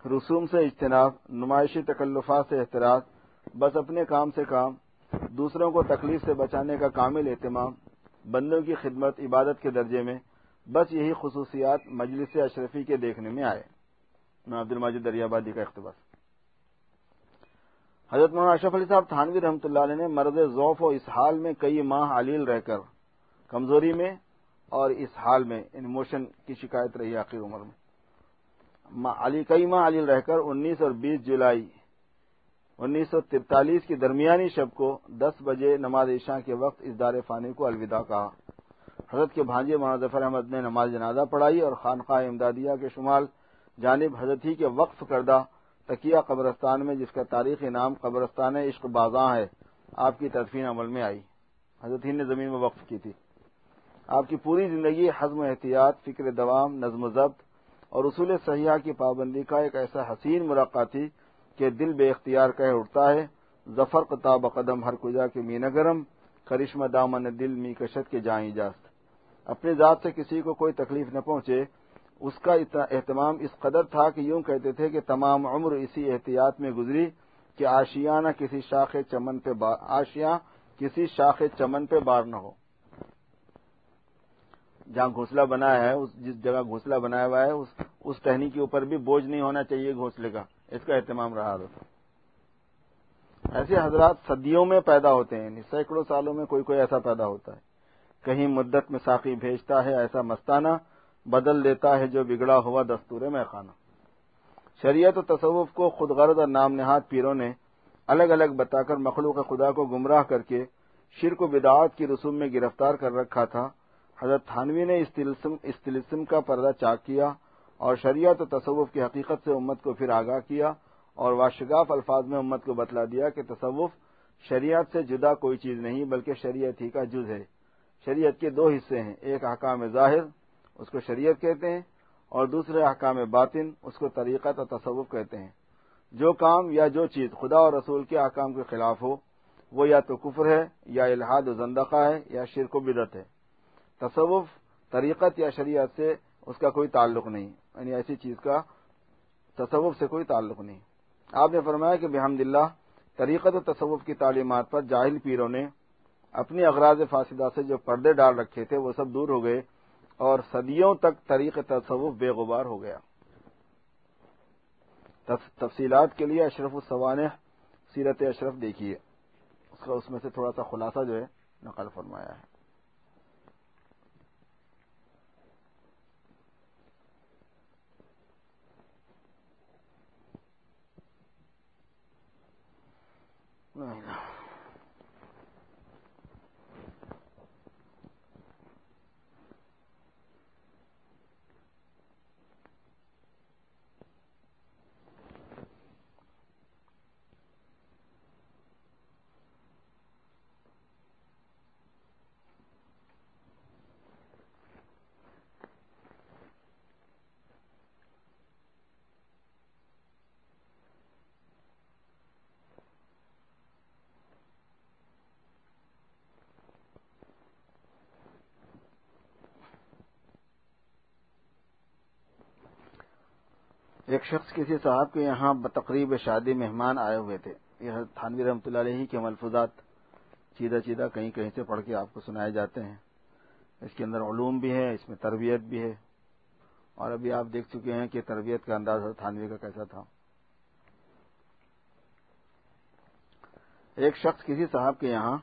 رسوم سے اجتناب، نمائشی تکلفات سے احتراج بس اپنے کام سے کام۔ دوسروں کو تکلیف سے بچانے کا کامل اہتمام، بندوں کی خدمت، عبادت کے درجے میں بس یہی خصوصیات مجلس اشرفی کے دیکھنے میں آئے۔ میں عبد الماجد دریابادی کا اقتباس۔ حضرت مولانا اشرف علی صاحب تھانوی رحمۃ اللہ علیہ نے مرد ذوف و اس حال میں کئی ماہ علیل رہ کر کمزوری میں اور اس حال میں انموشن کی شکایت رہی آخر عمر میں۔ علی کئی ماہ علیل رہ کر انیس اور بیس جولائی انیس سو ترتالیس کی درمیانی شب کو دس بجے نماز عشاء کے وقت اس دار فانی کو الوداع کہا۔ حضرت کے بھانجے مولانا ظفر احمد نے نماز جنازہ پڑھائی اور خانقاہ امدادیہ کے شمال جانب حضرت ہی کے وقف کردہ تکیہ قبرستان میں، جس کا تاریخی نام قبرستان عشق بازاں ہے، آپ کی تدفین عمل میں آئی۔ حضرت ہی نے زمین میں وقف کی تھی۔ آپ کی پوری زندگی حزم و احتیاط، فکر دوام، نظم و ضبط اور اصول سیاح کی پابندی کا ایک ایسا حسین مراقع تھی کہ دل بے اختیار کہہ اٹھتا ہے، ظفر قطاب قدم ہر کجا کے می نگرم کرشم دامن دل می کشت کے جائیں جاست اپنے ذات سے کسی کو کوئی تکلیف نہ پہنچے، اس کا اہتمام اس قدر تھا کہ یوں کہتے تھے کہ تمام عمر اسی احتیاط میں گزری کہ آشیانہ کسی شاخ چمن پہ آشیاں کسی شاخ چمن پہ بار نہ ہو۔ جہاں گھونسلہ بنایا ہے، اس جس جگہ گھونسلہ بنایا ہوا ہے اس ٹہنی کے اوپر بھی بوجھ نہیں ہونا چاہیے گھونسلے کا۔ اس کا اہتمام رہا ہوتا ایسے حضرات صدیوں میں پیدا ہوتے ہیں یعنی سینکڑوں سالوں میں کوئی کوئی ایسا پیدا ہوتا ہے۔ کہیں مدت میں ساقی بھیجتا ہے، ایسا مستانہ بدل دیتا ہے جو بگڑا ہوا دستور میں خانہ شریعت و تصوف کو خود غرض اور نام نہاد پیروں نے الگ الگ بتا کر مخلوق خدا کو گمراہ کر کے شرک و بدعات کی رسوم میں گرفتار کر رکھا تھا۔ حضرت تھانوی نے اس تلسم کا پردہ چاک کیا۔ اور شریعت و تصوف کی حقیقت سے امت کو پھر آگاہ کیا اور واشگاف الفاظ میں امت کو بتلا دیا کہ تصوف شریعت سے جدا کوئی چیز نہیں بلکہ شریعت ہی کا جز ہے۔ شریعت کے دو حصے ہیں، ایک حکام ظاہر، اس کو شریعت کہتے ہیں، اور دوسرے احکام باطن، اس کو طریقت اور تصوف کہتے ہیں۔ جو کام یا جو چیز خدا اور رسول کے احکام کے خلاف ہو، وہ یا تو کفر ہے، یا الحاد و زندقہ ہے، یا شرک و بدت ہے۔ تصوف طریقت یا شریعت سے اس کا کوئی تعلق نہیں۔ یعنی ایسی چیز کا تصوف سے کوئی تعلق نہیں۔ آپ نے فرمایا کہ بحمد اللہ، طریقت و تصوف کی تعلیمات پر جاہل پیروں نے اپنی اغراض فاصدہ سے جو پردے ڈال رکھے تھے وہ سب دور ہو گئے اور صدیوں تک طریق تصوف بے غبار ہو گیا۔ تفصیلات کے لیے اشرف السوانح سیرت اشرف دیکھیے۔ اس کا اس میں سے تھوڑا سا خلاصہ جو ہے نقل فرمایا ہے۔ 哎呀 ایک شخص کسی صاحب کے یہاں بتقریب شادی مہمان آئے ہوئے تھے۔ یہ تھانوی رحمۃ اللہ علیہ کے ملفوظات چیدہ چیدہ کہیں کہیں سے پڑھ کے آپ کو سنائے جاتے ہیں۔ اس کے اندر علوم بھی ہے اس میں تربیت بھی ہے۔ اور ابھی آپ دیکھ چکے ہیں کہ تربیت کا انداز تھانوی کا کیسا تھا۔ ایک شخص کسی صاحب کے یہاں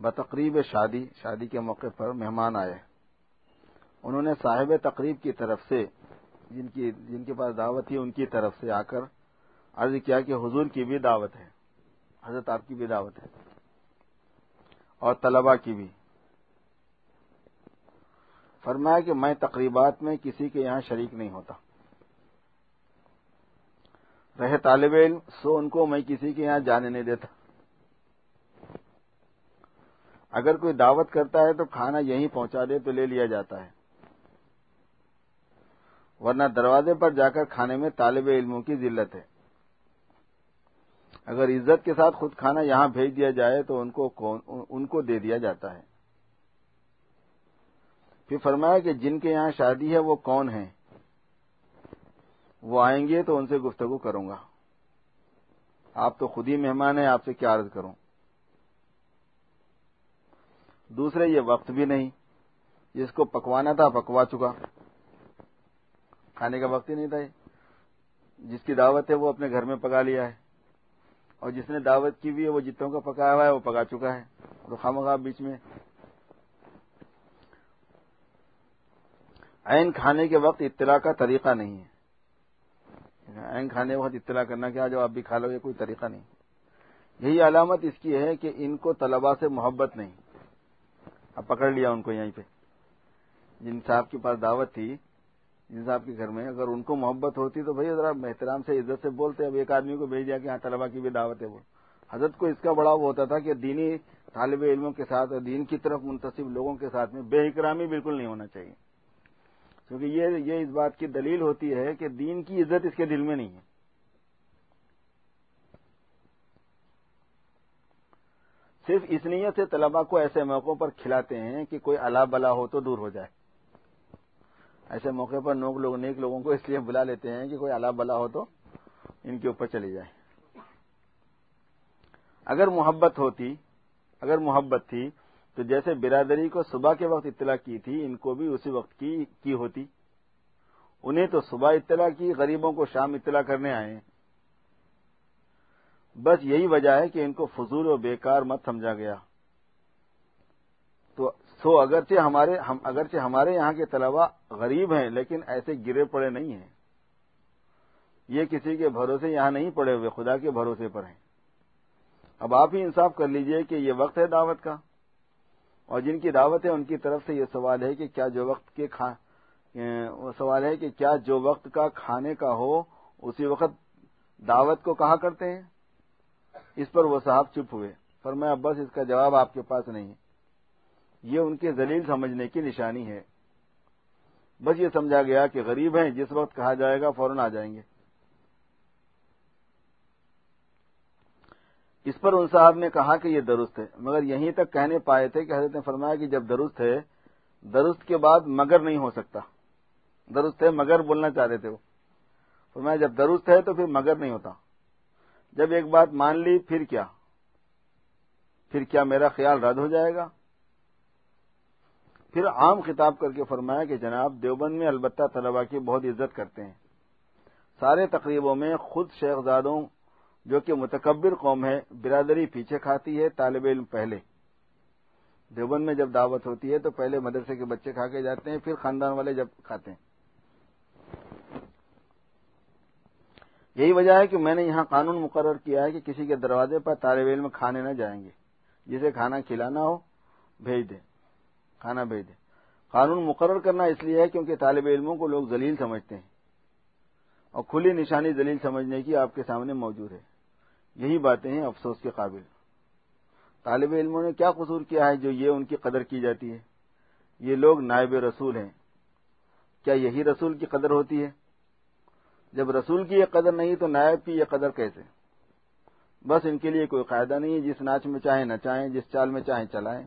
بتقریب شادی شادی کے موقع پر مہمان آئے۔ انہوں نے صاحب تقریب کی طرف سے جن کی جن کے پاس دعوت تھی، ان کی طرف سے آ کر عرض کیا کہ حضور کی بھی دعوت ہے، حضرت آپ کی بھی دعوت ہے اور طلبا کی بھی۔ فرمایا کہ میں تقریبات میں کسی کے یہاں شریک نہیں ہوتا۔ رہے طالب علم، سو ان کو میں کسی کے یہاں جانے نہیں دیتا۔ اگر کوئی دعوت کرتا ہے تو کھانا یہیں پہنچا دے تو لے لیا جاتا ہے۔ ورنہ دروازے پر جا کر کھانے میں طالب علموں کی ذلت ہے۔ اگر عزت کے ساتھ خود کھانا یہاں بھیج دیا جائے تو ان کو ان کو دے دیا جاتا ہے۔ پھر فرمایا کہ جن کے یہاں شادی ہے وہ کون ہیں؟ وہ آئیں گے تو ان سے گفتگو کروں گا۔ آپ تو خود ہی مہمان ہیں، آپ سے کیا عرض کروں؟ دوسرے، یہ وقت بھی نہیں۔ جس کو پکوانا تھا، پکوا چکا۔ کھانے کا وقت ہی نہیں تھا جس کی دعوت ہے وہ اپنے گھر میں پکا لیا ہے۔ اور جس نے دعوت کی بھی ہے وہ جتوں کا پکایا ہوا ہے وہ پکا چکا ہے۔ تو خواہ بیچ میں این کھانے کے وقت اطلاع کا طریقہ نہیں ہے۔ این کھانے کے وقت اطلاع کرنا کیا جو آپ بھی کھا لو یہ کوئی طریقہ نہیں۔ یہی علامت اس کی ہے کہ ان کو طلبا سے محبت نہیں۔ اب پکڑ لیا ان کو یہیں پہ۔ جن صاحب کے پاس دعوت تھی جن صاحب کے گھر میں اگر ان کو محبت ہوتی تو بھائی ذرا احترام سے عزت سے بولتے، اب ایک آدمی کو بھیج دیا کہ ہاں طلبا کی بھی دعوت ہے وہ۔ حضرت کو اس کا بڑا وہ ہوتا تھا کہ دینی طالب علموں کے ساتھ اور دین کی طرف منتصب لوگوں کے ساتھ میں بے اکرامی بالکل نہیں ہونا چاہیے۔ کیونکہ یہ یہ اس بات کی دلیل ہوتی ہے کہ دین کی عزت اس کے دل میں نہیں ہے۔ صرف اس نیت سے طلبا کو ایسے موقعوں پر کھلاتے ہیں کہ کوئی اللہ بلا ہو تو دور ہو جائے۔ ایسے موقع پر نوک لوگ، نیک لوگوں کو اس لیے بلا لیتے ہیں کہ کوئی اللہ بلا ہو تو ان کے اوپر چلی جائے۔ اگر محبت ہوتی، اگر محبت تھی، تو جیسے برادری کو صبح کے وقت اطلاع کی تھی، ان کو بھی اسی وقت کی کی ہوتی۔ انہیں تو صبح اطلاع کی، غریبوں کو شام اطلاع کرنے آئے۔ بس یہی وجہ ہے کہ ان کو فضول و بیکار مت سمجھا گیا۔ سو اگرچہ ہمارے ہم اگرچہ ہمارے یہاں کے طلبا غریب ہیں، لیکن ایسے گرے پڑے نہیں ہیں۔ یہ کسی کے بھروسے یہاں نہیں پڑے ہوئے، خدا کے بھروسے پر ہیں۔ اب آپ ہی انصاف کر لیجیے کہ یہ وقت ہے دعوت کا۔ اور جن کی دعوت ہے، ان کی طرف سے یہ سوال ہے کہ کیا جو وقت کے کھا سوال ہے کہ کیا جو وقت کا کھانے کا ہو، اسی وقت دعوت کو کہا کرتے ہیں؟ اس پر وہ صاحب چپ ہوئے۔ پر میں اب بس اس کا جواب آپ کے پاس نہیں ہے۔ یہ ان کے ذلیل سمجھنے کی نشانی ہے۔ بس یہ سمجھا گیا کہ غریب ہیں، جس وقت کہا جائے گا فوراً آ جائیں گے۔ اس پر ان صاحب نے کہا کہ یہ درست ہے، مگر یہیں تک کہنے پائے تھے کہ حضرت نے فرمایا کہ جب درست ہے، درست کے بعد مگر نہیں ہو سکتا۔ درست ہے، مگر بولنا چاہ رہے تھے وہ۔ فرمایا جب درست ہے تو پھر مگر نہیں ہوتا۔ جب ایک بات مان لی، پھر کیا؟ پھر کیا میرا خیال رد ہو جائے گا؟ پھر عام خطاب کر کے فرمایا کہ جناب دیوبند میں البتہ طلبا کی بہت عزت کرتے ہیں۔ سارے تقریبوں میں خود شیخزادوں جو کہ متکبر قوم ہے برادری پیچھے کھاتی ہے طالب علم پہلے۔ دیوبند میں جب دعوت ہوتی ہے تو پہلے مدرسے کے بچے کھا کے جاتے ہیں، پھر خاندان والے جب کھاتے ہیں۔ یہی وجہ ہے کہ میں نے یہاں قانون مقرر کیا ہے کہ کسی کے دروازے پر طالب علم کھانے نہ جائیں گے، جسے کھانا کھلانا ہو، بھیج دیں۔ کھانا بھیج دیں قانون مقرر کرنا اس لیے ہے کیونکہ طالب علموں کو لوگ ذلیل سمجھتے ہیں۔ اور کھلی نشانی ذلیل سمجھنے کی آپ کے سامنے موجود ہے۔ یہی باتیں ہیں افسوس کے قابل۔ طالب علموں نے کیا قصور کیا ہے جو یہ ان کی قدر کی جاتی ہے؟ یہ لوگ نائب رسول ہیں۔ کیا یہی رسول کی قدر ہوتی ہے؟ جب رسول کی یہ قدر نہیں تو نائب کی یہ قدر کیسے؟ بس ان کے لیے کوئی قاعدہ نہیں ہے، جس ناچ میں چاہیں نچائیں جس چال میں چاہیں چلائیں۔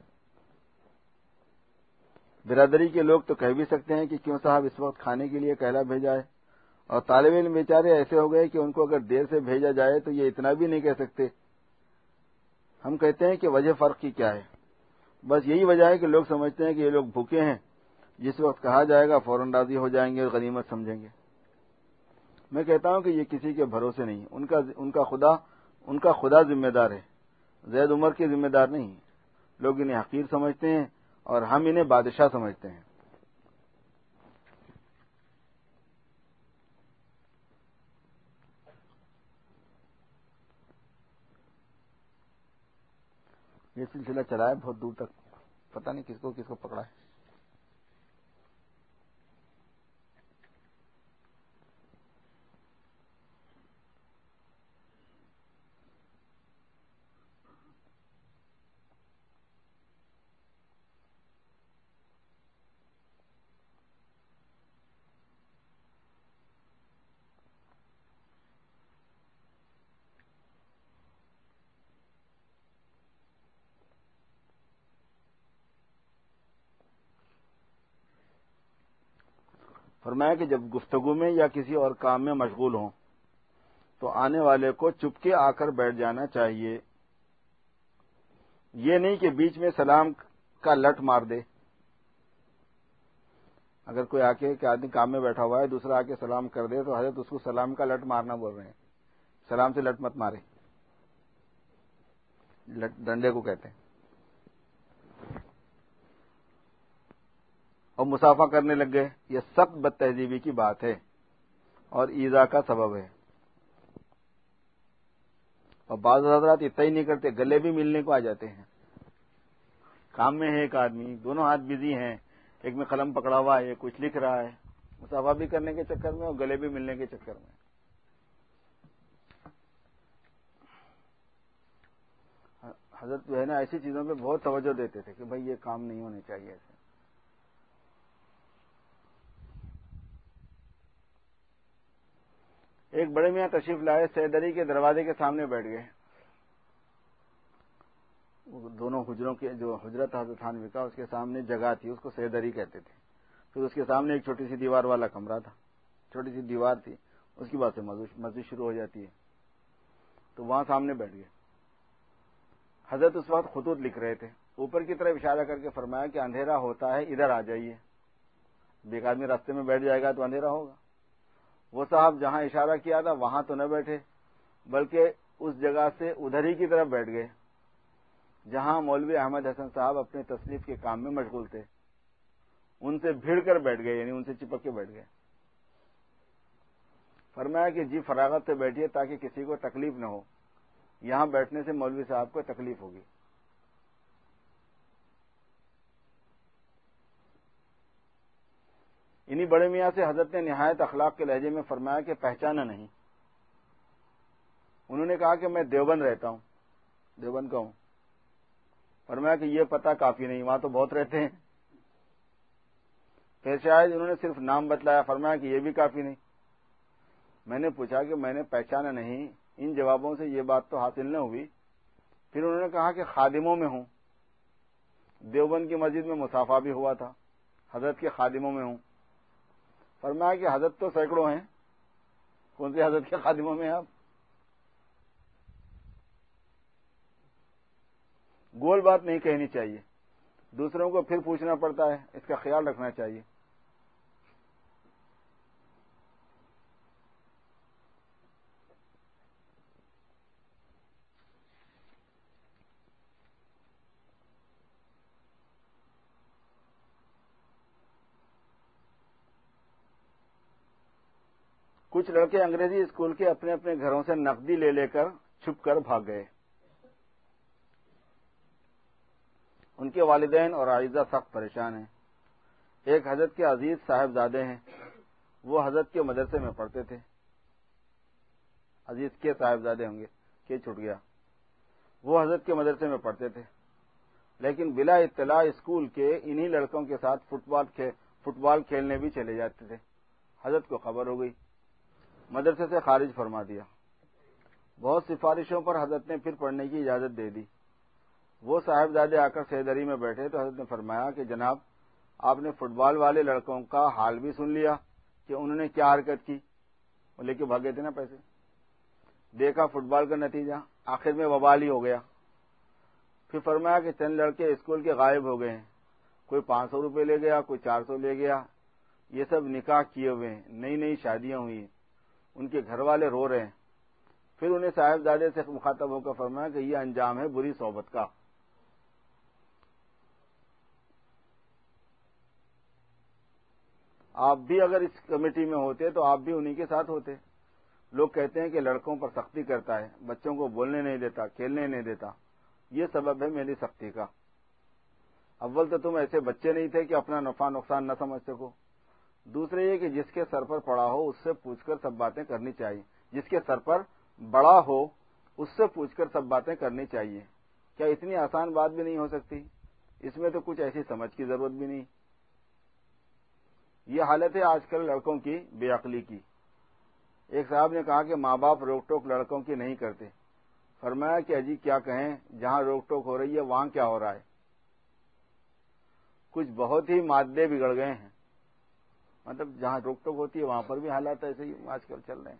برادری کے لوگ تو کہہ بھی سکتے ہیں کہ کیوں صاحب اس وقت کھانے کے لیے کہلا بھیجا ہے؟ اور طالب علم بیچارے ایسے ہو گئے کہ ان کو اگر دیر سے بھیجا جائے تو یہ اتنا بھی نہیں کہہ سکتے۔ ہم کہتے ہیں کہ وجہ فرق کی کیا ہے؟ بس یہی وجہ ہے کہ لوگ سمجھتے ہیں کہ یہ لوگ بھوکے ہیں۔ جس وقت کہا جائے گا فوراً راضی ہو جائیں گے اور غنیمت سمجھیں گے۔ میں کہتا ہوں کہ یہ کسی کے بھروسے نہیں۔ ان کا ان کا خدا، ان کا خدا ذمہ دار ہے۔ زید عمر کے ذمہ دار نہیں۔ لوگ انہیں حقیر سمجھتے ہیں۔ اور ہم انہیں بادشاہ سمجھتے ہیں۔ یہ سلسلہ چلا ہے بہت دور تک، پتہ نہیں کس کو کس کو پکڑا ہے۔ فرمایا کہ جب گفتگو میں یا کسی اور کام میں مشغول ہوں تو آنے والے کو چپکے آ کر بیٹھ جانا چاہیے۔ یہ نہیں کہ بیچ میں سلام کا لٹ مار دے۔ اگر کوئی آ کے کہ آدمی کام میں بیٹھا ہوا ہے، دوسرا آ کے سلام کر دے تو حضرت اس کو سلام کا لٹ مارنا بول رہے ہیں۔ سلام سے لٹ مت مارے۔ ڈنڈے کو کہتے ہیں۔ اور مسافہ کرنے لگ گئے، یہ سخت بد تہذیبی کی بات ہے اور ایزا کا سبب ہے۔ اور بعض حضرات اتنا ہی نہیں کرتے، گلے بھی ملنے کو آ جاتے ہیں۔ کام میں ہے ایک آدمی، دونوں ہاتھ بزی ہیں، ایک میں قلم پکڑا ہوا ہے، کچھ لکھ رہا ہے۔ مسافہ بھی کرنے کے چکر میں اور گلے بھی ملنے کے چکر میں۔ حضرت جو ہے نا، ایسی چیزوں پہ بہت توجہ دیتے تھے کہ بھائی یہ کام نہیں ہونے چاہیے۔ ایسے ایک بڑے میاں تشریف لائے، سیدری کے دروازے کے سامنے بیٹھ گئے۔ دونوں حجروں کے، جو حجرت حضرت تھانوی کا اس کے سامنے جگہ تھی، اس کو سیدری کہتے تھے۔ پھر اس کے سامنے ایک چھوٹی سی دیوار والا کمرہ تھا۔ چھوٹی سی دیوار تھی۔ اس کی بات سے مسجد شروع ہو جاتی ہے تو وہاں سامنے بیٹھ گئے۔ حضرت اس وقت خطوط لکھ رہے تھے۔ اوپر کی طرف اشارہ کر کے فرمایا کہ اندھیرا ہوتا ہے، ادھر آ جائیے۔ ایک آدمی راستے میں بیٹھ جائے گا تو اندھیرا ہوگا۔ وہ صاحب جہاں اشارہ کیا تھا وہاں تو نہ بیٹھے، بلکہ اس جگہ سے ادھر ہی کی طرف بیٹھ گئے، جہاں مولوی احمد حسن صاحب اپنے تصنیف کے کام میں مشغول تھے۔ ان سے بھیڑ کر بیٹھ گئے یعنی ان سے چپک کے بیٹھ گئے۔ فرمایا کہ جی فراغت سے بیٹھیے تاکہ کسی کو تکلیف نہ ہو۔ یہاں بیٹھنے سے مولوی صاحب کو تکلیف ہوگی۔ انہی بڑے میاں سے حضرت نے نہایت اخلاق کے لہجے میں فرمایا کہ پہچانا نہیں۔ انہوں نے کہا کہ میں دیوبند رہتا ہوں، دیوبند کا ہوں۔ فرمایا کہ یہ پتا کافی نہیں، وہاں تو بہت رہتے ہیں۔ پھر شاید انہوں نے صرف نام بتلایا، فرمایا کہ یہ بھی کافی نہیں۔ میں نے پوچھا کہ میں نے پہچانا نہیں، ان جوابوں سے یہ بات تو حاصل نہ ہوئی۔ پھر انہوں نے کہا کہ خادموں میں ہوں۔ دیوبند کی مسجد میں مسافہ بھی ہوا تھا، حضرت کے خادموں میں ہوں۔ فرمایا کہ حضرت تو سینکڑوں ہیں۔ کون سی حضرت کے خادموں میں آپ؟ گول بات نہیں کہنی چاہیے۔ دوسروں کو پھر پوچھنا پڑتا ہے، اس کا خیال رکھنا چاہیے۔ کچھ لڑکے انگریزی اسکول کے اپنے اپنے گھروں سے نقدی لے لے کر چھپ کر بھاگ گئے۔ ان کے والدین اور عائزہ سخت پریشان ہیں۔ ایک حضرت کے عزیز صاحبزادے ہیں۔ وہ حضرت کے مدرسے میں پڑھتے تھے۔ عزیز کے صاحبزادے ہوں گے کہ چھٹ گیا۔ وہ حضرت کے مدرسے میں پڑھتے تھے۔ لیکن بلا اطلاع اسکول کے انہی لڑکوں کے ساتھ فٹ بال کھیلنے بھی چلے جاتے تھے۔ حضرت کو خبر ہو گئی۔ مدرسے سے خارج فرما دیا۔ بہت سفارشوں پر حضرت نے پھر پڑھنے کی اجازت دے دی۔ وہ صاحبزادے آ کر سیدری میں بیٹھے تو حضرت نے فرمایا کہ جناب، آپ نے فٹ بال والے لڑکوں کا حال بھی سن لیا کہ انہوں نے کیا حرکت کی۔ وہ لے کے بھاگے تھے نا پیسے۔ دیکھا فٹ بال کا نتیجہ، آخر میں وبال ہی ہو گیا۔ پھر فرمایا کہ چند لڑکے اسکول کے غائب ہو گئے ہیں۔ کوئی پانچ سو روپے لے گیا، کوئی چار سو لے گیا۔ یہ سب نکاح کیے ہوئے ہیں، نئی نئی شادیاں ہوئی ہیں۔ ان کے گھر والے رو رہے ہیں۔ پھر انہیں صاحبزادے سے مخاطب ہو کر فرمایا کہ یہ انجام ہے بری صحبت کا۔ آپ بھی اگر اس کمیٹی میں ہوتے تو آپ بھی انہی کے ساتھ ہوتے۔ لوگ کہتے ہیں کہ لڑکوں پر سختی کرتا ہے، بچوں کو بولنے نہیں دیتا، کھیلنے نہیں دیتا۔ یہ سبب ہے میری سختی کا۔ اول تو تم ایسے بچے نہیں تھے کہ اپنا نفع نقصان نہ سمجھ سکو۔ دوسرے یہ کہ جس کے سر پر پڑا ہو، اس سے پوچھ کر سب باتیں کرنی چاہیے۔ جس کے سر پر بڑا ہو، اس سے پوچھ کر سب باتیں کرنی چاہیے۔ کیا اتنی آسان بات بھی نہیں ہو سکتی؟ اس میں تو کچھ ایسی سمجھ کی ضرورت بھی نہیں۔ یہ حالت ہے آج کل لڑکوں کی بے عقلی کی۔ ایک صاحب نے کہا کہ ماں باپ روک ٹوک لڑکوں کی نہیں کرتے۔ فرمایا کہ اجی کیا کہیں؟ جہاں روک ٹوک ہو رہی ہے، وہاں کیا ہو رہا ہے؟ کچھ بہت ہی مادے بگڑ گئے ہیں۔ مطلب جہاں روک ٹوک ہوتی ہے، وہاں پر بھی حالات ایسے ہی آج کل چل رہے ہیں۔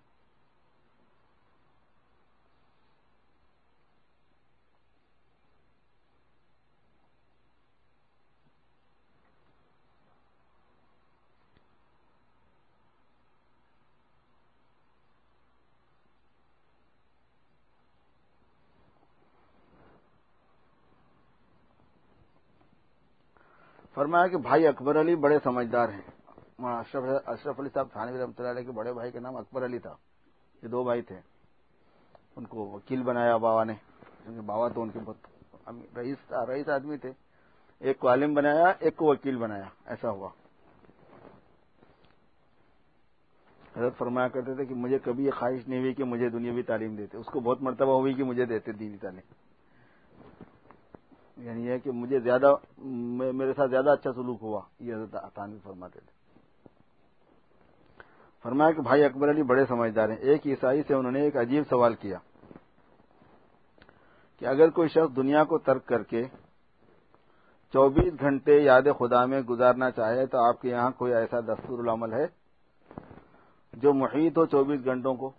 فرمایا کہ بھائی اکبر علی بڑے سمجھدار ہیں۔ اشرف اشرف علی صاحب تھانوی رحمۃ اللہ علیہ کے بڑے بھائی کا نام اکبر علی تھا۔ یہ دو بھائی تھے۔ ان کو وکیل بنایا بابا نے۔ کیونکہ بابا تو ان کے بہت رئیس رئیس آدمی تھے۔ ایک کو عالم بنایا، ایک کو وکیل بنایا۔ ایسا ہوا۔ حضرت فرمایا کرتے تھے کہ مجھے کبھی یہ خواہش نہیں ہوئی کہ مجھے دنیاوی تعلیم دیتے۔ اس کو بہت مرتبہ ہوئی کہ مجھے دیتے دینی تعلیم۔ یعنی یہ کہ مجھے زیادہ میرے ساتھ زیادہ اچھا سلوک ہوا۔ یہ حضرت فرماتے تھے۔ فرمایا کہ بھائی اکبر علی بڑے سمجھدار ہیں۔ ایک عیسائی سے انہوں نے ایک عجیب سوال کیا کہ اگر کوئی شخص دنیا کو ترک کر کے چوبیس گھنٹے یاد خدا میں گزارنا چاہے تو آپ کے یہاں کوئی ایسا دستور العمل ہے جو محیط ہو چوبیس گھنٹوں کو؟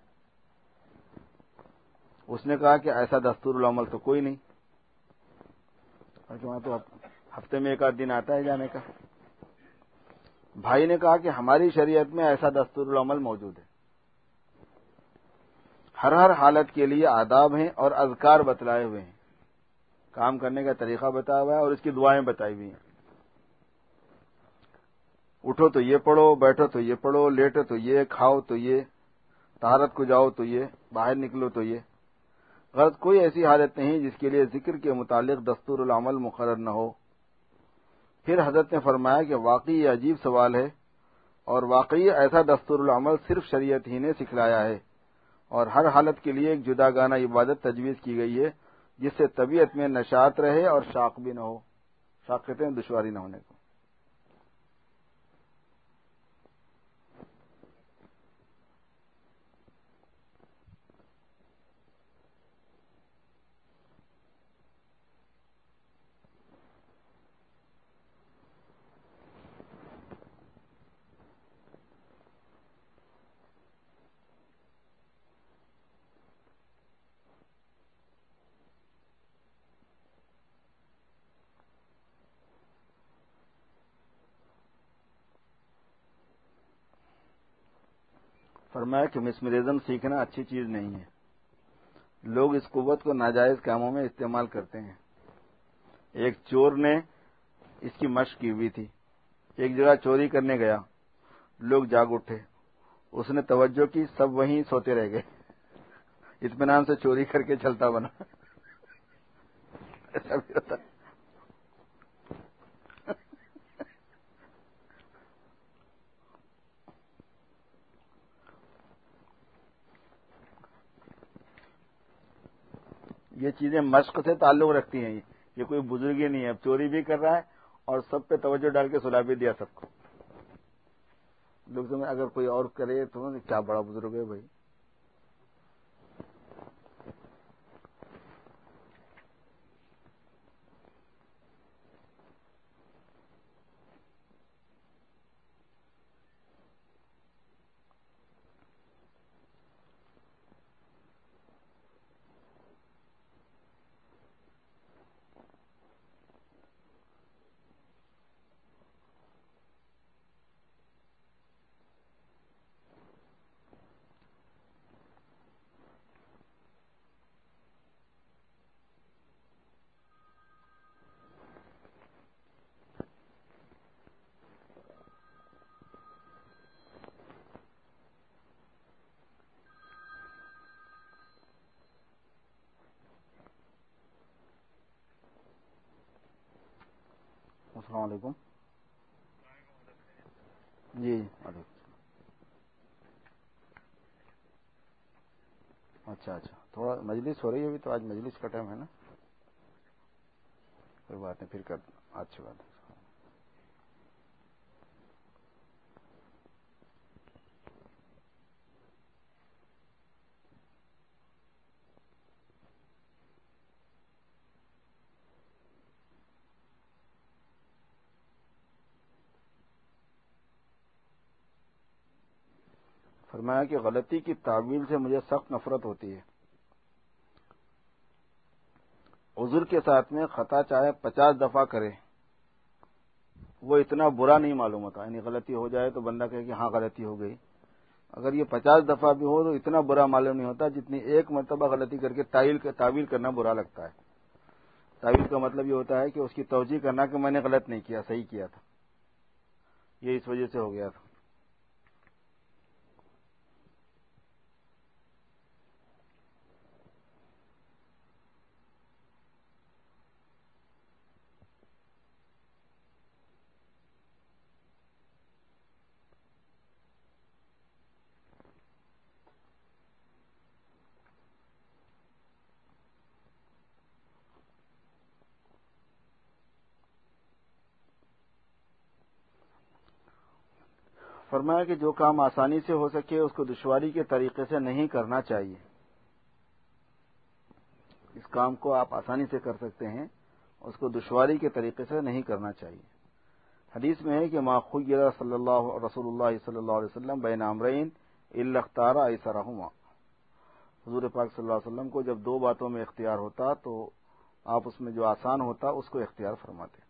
اس نے کہا کہ ایسا دستور العمل تو کوئی نہیں۔ وہاں تو ہفتے میں ایک آدھ دن آتا ہے جانے کا۔ بھائی نے کہا کہ ہماری شریعت میں ایسا دستور العمل موجود ہے۔ ہر ہر حالت کے لیے آداب ہیں اور اذکار بتلائے ہوئے ہیں۔ کام کرنے کا طریقہ بتایا ہوا ہے اور اس کی دعائیں بتائی ہوئی ہیں۔ اٹھو تو یہ پڑھو، بیٹھو تو یہ پڑھو، لیٹو تو یہ، کھاؤ تو یہ تہارت کو جاؤ تو یہ، باہر نکلو تو یہ۔ غرض کوئی ایسی حالت نہیں جس کے لیے ذکر کے متعلق دستور العمل مقرر نہ ہو۔ پھر حضرت نے فرمایا کہ واقعی یہ عجیب سوال ہے اور واقعی ایسا دستور العمل صرف شریعت ہی نے سکھلایا ہے اور ہر حالت کے لیے ایک جدا گانا عبادت تجویز کی گئی ہے جس سے طبیعت میں نشاط رہے اور شاق بھی نہ ہو، شاقتیں دشواری نہ ہونے کو۔ فرمایا کہ مسمرزم سیکھنا اچھی چیز نہیں ہے۔ لوگ اس قوت کو ناجائز کاموں میں استعمال کرتے ہیں۔ ایک چور نے اس کی مشق کی ہوئی تھی۔ ایک جگہ چوری کرنے گیا۔ لوگ جاگ اٹھے۔ اس نے توجہ کی، سب وہیں سوتے رہ گئے۔ اطمینان سے چوری کر کے چلتا بنا۔ ایسا بھی ہوتا یہ چیزیں مشق سے تعلق رکھتی ہیں، یہ کوئی بزرگی نہیں ہے، اب چوری بھی کر رہا ہے اور سب پہ توجہ ڈال کے سلا بھی دیا سب کو۔ لوگ اگر کوئی اور کرے تو کیا بڑا بزرگ ہے بھائی؟ السلام علیکم۔ جی اچھا اچھا۔ تھوڑا مجلس ہو رہی ہے ابھی تو آج مجلس کا ٹائم ہے نا۔ کوئی بات نہیں، پھر کر۔ اچھی بات ہے۔ فرمایا کہ غلطی کی تعویل سے مجھے سخت نفرت ہوتی ہے۔ عذر کے ساتھ میں خطا چاہے پچاس دفعہ کرے، وہ اتنا برا نہیں معلوم ہوتا۔ یعنی غلطی ہو جائے تو بندہ کہے کہ ہاں غلطی ہو گئی۔ اگر یہ پچاس دفعہ بھی ہو تو اتنا برا معلوم نہیں ہوتا جتنی ایک مرتبہ غلطی کر کے تعویل کرنا برا لگتا ہے۔ تعویل کا مطلب یہ ہوتا ہے کہ اس کی توجہ کرنا کہ میں نے غلط نہیں کیا، صحیح کیا تھا۔ یہ اس وجہ سے ہو گیا تھا۔ فرمایا کہ جو کام آسانی سے ہو سکے اس کو دشواری کے طریقے سے نہیں کرنا چاہیے۔ اس کام کو آپ آسانی سے کر سکتے ہیں، اس کو دشواری کے طریقے سے نہیں کرنا چاہیے۔ حدیث میں ہے کہ ماخیر صلی اللہ رسول اللہ صلی اللہ علیہ وسلم بین عمرین الختارہ ایسا حضور پاک صلی اللہ علیہ وسلم کو جب دو باتوں میں اختیار ہوتا تو آپ اس میں جو آسان ہوتا اس کو اختیار فرماتے۔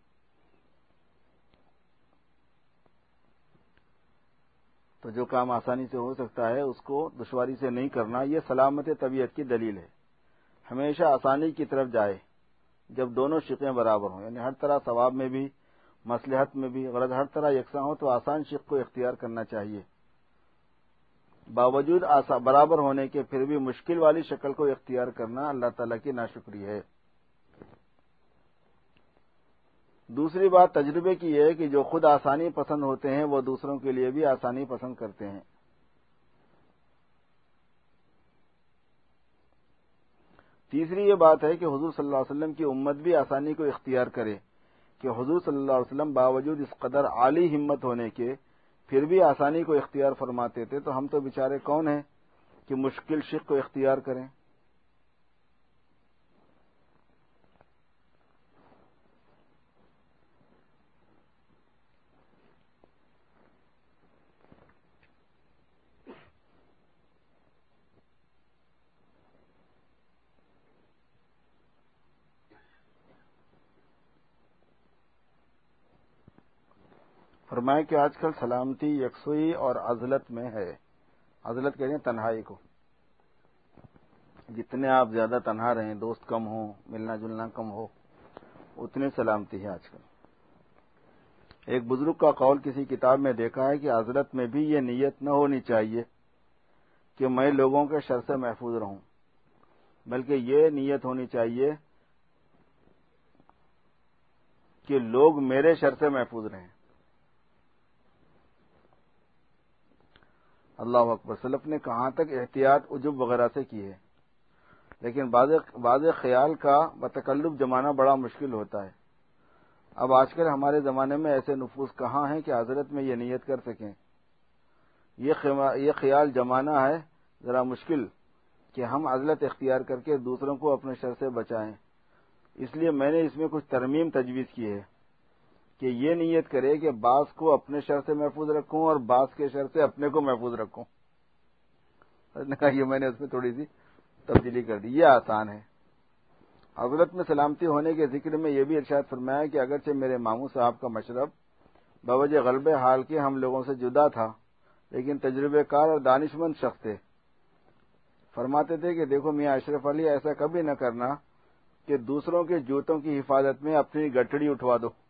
تو جو کام آسانی سے ہو سکتا ہے، اس کو دشواری سے نہیں کرنا، یہ سلامت طبیعت کی دلیل ہے۔ ہمیشہ آسانی کی طرف جائے، جب دونوں شقیں برابر ہوں۔ یعنی ہر طرح ثواب میں بھی مسلحت میں بھی غرض ہر طرح یکساں ہو تو آسان شق کو اختیار کرنا چاہیے۔ باوجود برابر ہونے کے پھر بھی مشکل والی شکل کو اختیار کرنا اللہ تعالی کی ناشکری ہے۔ دوسری بات تجربے کی ہے کہ جو خود آسانی پسند ہوتے ہیں، وہ دوسروں کے لیے بھی آسانی پسند کرتے ہیں۔ تیسری یہ بات ہے کہ حضور صلی اللہ علیہ وسلم کی امت بھی آسانی کو اختیار کرے کہ حضور صلی اللہ علیہ وسلم باوجود اس قدر عالی ہمت ہونے کے پھر بھی آسانی کو اختیار فرماتے تھے، تو ہم تو بیچارے کون ہیں کہ مشکل شک کو اختیار کریں؟ فرمائے کہ آج کل سلامتی یکسوئی اور عزلت میں ہے۔ عزلت کہتے ہیں تنہائی کو۔ جتنے آپ زیادہ تنہا رہیں، دوست کم ہوں، ملنا جلنا کم ہو، اتنی سلامتی ہے آج کل۔ ایک بزرگ کا قول کسی کتاب میں دیکھا ہے کہ عزلت میں بھی یہ نیت نہ ہونی چاہیے کہ میں لوگوں کے شر سے محفوظ رہوں، بلکہ یہ نیت ہونی چاہیے کہ لوگ میرے شر سے محفوظ رہیں۔ اللہ اکبر، سلف نے کہاں تک احتیاط، عجب وغیرہ سے کی ہے۔ لیکن بعض خیال کا بتکلب جمانا بڑا مشکل ہوتا ہے۔ اب آج کل ہمارے زمانے میں ایسے نفوذ کہاں ہیں کہ حضرت میں یہ نیت کر سکیں۔ یہ خیال جمانا ہے، ذرا مشکل کہ ہم عزلت اختیار کر کے دوسروں کو اپنے شر سے بچائیں۔ اس لیے میں نے اس میں کچھ ترمیم تجویز کی ہے۔ کہ یہ نیت کرے کہ باس کو اپنے شر سے محفوظ رکھوں اور باس کے شر سے اپنے کو محفوظ رکھوں۔ نے کہا یہ میں نے اس میں تھوڑی سی تبدیلی کر دی۔ یہ آسان ہے۔ حضرت میں سلامتی ہونے کے ذکر میں یہ بھی ارشاد فرمایا کہ اگرچہ میرے ماموں صاحب کا مشرب بوجہ غلب حال کے ہم لوگوں سے جدا تھا، لیکن تجربے کار اور دانش مند شخص تھے۔ فرماتے تھے کہ دیکھو میاں اشرف علی، ایسا کبھی نہ کرنا کہ دوسروں کے جوتوں کی حفاظت میں اپنی گٹڑی اٹھوا دو۔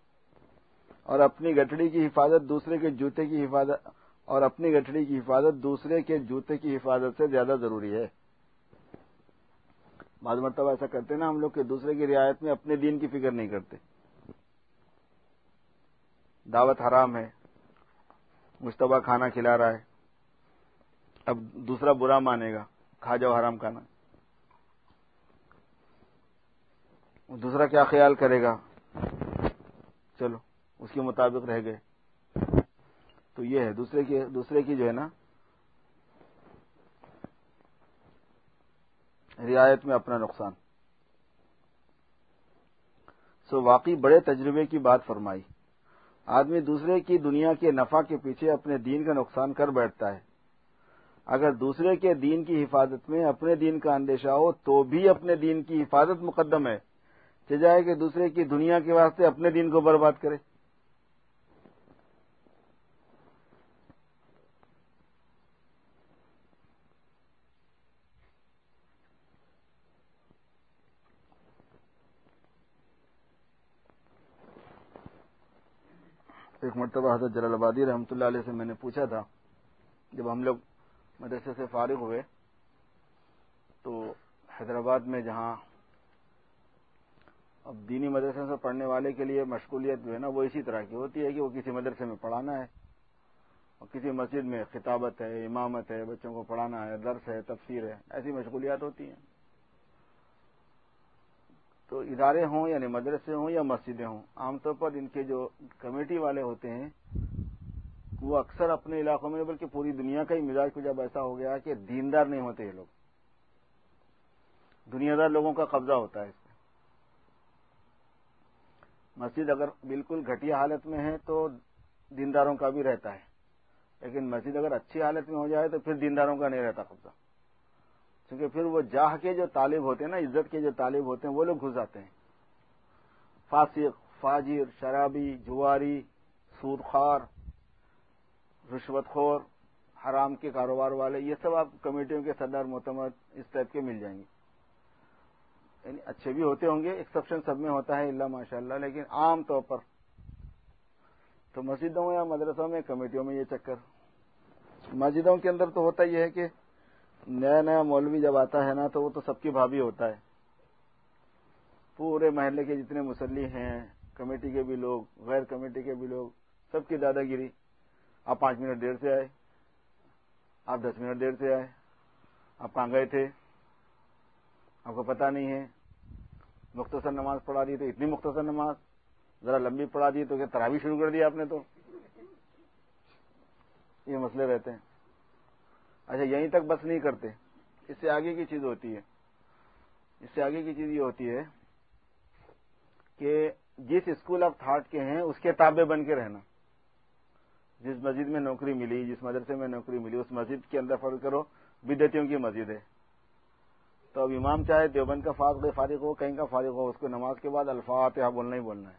اور اپنی گٹڑی کی حفاظت دوسرے کے جوتے کی حفاظت اور اپنی گٹڑی کی حفاظت دوسرے کے جوتے کی حفاظت سے زیادہ ضروری ہے۔ بعض مرتبہ ایسا کرتے نا ہم لوگ کہ دوسرے کی رعایت میں اپنے دین کی فکر نہیں کرتے۔ دعوت حرام ہے۔ مشتبہ کھانا کھلا رہا ہے۔ اب دوسرا برا مانے گا۔ کھا جاؤ حرام کھانا۔ دوسرا کیا خیال کرے گا؟ چلو۔ اس کے مطابق رہ گئے۔ تو یہ ہے، دوسرے کی دوسرے کی جو ہے نا، رعایت میں اپنا نقصان۔ سو واقعی بڑے تجربے کی بات فرمائی۔ آدمی دوسرے کی دنیا کے نفع کے پیچھے اپنے دین کا نقصان کر بیٹھتا ہے۔ اگر دوسرے کے دین کی حفاظت میں اپنے دین کا اندیشہ ہو، تو بھی اپنے دین کی حفاظت مقدم ہے۔ چاہے کہ دوسرے کی دنیا کے واسطے اپنے دین کو برباد کرے۔ ایک مرتبہ حضرت جلال آبادی رحمۃ اللہ علیہ سے میں نے پوچھا تھا، جب ہم لوگ مدرسے سے فارغ ہوئے، تو حیدرآباد میں جہاں اب دینی مدرسے سے پڑھنے والے کے لیے مشغولیت جو ہے نا، وہ اسی طرح کی ہوتی ہے کہ وہ کسی مدرسے میں پڑھانا ہے، اور کسی مسجد میں خطابت ہے، امامت ہے، بچوں کو پڑھانا ہے، درس ہے، تفسیر ہے، ایسی مشغولیات ہوتی ہیں۔ تو ادارے ہوں یعنی مدرسے ہوں یا مسجدیں ہوں، عام طور پر ان کے جو کمیٹی والے ہوتے ہیں، وہ اکثر اپنے علاقوں میں، بلکہ پوری دنیا کا ہی مزاج کچھ اب ایسا ہو گیا کہ دیندار نہیں ہوتے یہ لوگ۔ دنیا دار لوگوں کا قبضہ ہوتا ہے اس میں۔ مسجد اگر بالکل گھٹیا حالت میں ہے تو دینداروں کا بھی رہتا ہے، لیکن مسجد اگر اچھی حالت میں ہو جائے تو پھر دینداروں کا نہیں رہتا قبضہ۔ کیونکہ پھر وہ جاہ کے جو طالب ہوتے ہیں نا، عزت کے جو طالب ہوتے ہیں، وہ لوگ گھس جاتے ہیں۔ فاسق، فاجر، شرابی، جواری سود خار رشوت خور حرام کے کاروبار والے، یہ سب آپ کمیٹیوں کے صدر محتمد اس ٹائپ کے مل جائیں گے۔ یعنی اچھے بھی ہوتے ہوں گے ایکسپشن سب میں ہوتا ہے اللہ ماشاء اللہ لیکن عام طور پر تو مسجدوں یا مدرسوں میں، کمیٹیوں میں یہ چکر۔ مسجدوں کے اندر تو ہوتا یہ ہے کہ نیا نیا مولوی جب آتا ہے نا تو وہ تو سب کی بھابھی ہوتا ہے۔ پورے محلے کے جتنے مسلی ہیں، کمیٹی کے بھی لوگ، غیر کمیٹی کے بھی لوگ، سب کی دادا گیری۔ آپ پانچ منٹ دیر سے آئے، آپ دس منٹ دیر سے آئے، آپ کہاں گئے تھے؟ آپ کو پتا نہیں ہے۔ مختصر نماز پڑھا دی تو اتنی مختصر نماز، ذرا لمبی پڑھا دی تو کیا تراوی شروع کر دیا آپ نے تو؟ یہ مسئلے رہتے ہیں۔ اچھا یہیں تک بس نہیں کرتے۔ اس سے آگے کی چیز ہوتی ہے۔ اس سے آگے کی چیز یہ ہوتی ہے کہ جس اسکول آف تھاٹ کے ہیں، اس کے تابع بن کے رہنا۔ جس مسجد میں نوکری ملی، جس مدرسے میں نوکری ملی، اس مسجد کے اندر فرض کرو بدتیوں کی مسجد ہے۔ تو اب امام چاہے، دیوبند کا فاصل فارغ ہو، کہیں کا فارغ ہو، اس کو نماز کے بعد الفاظ بولنا ہی بولنا ہے۔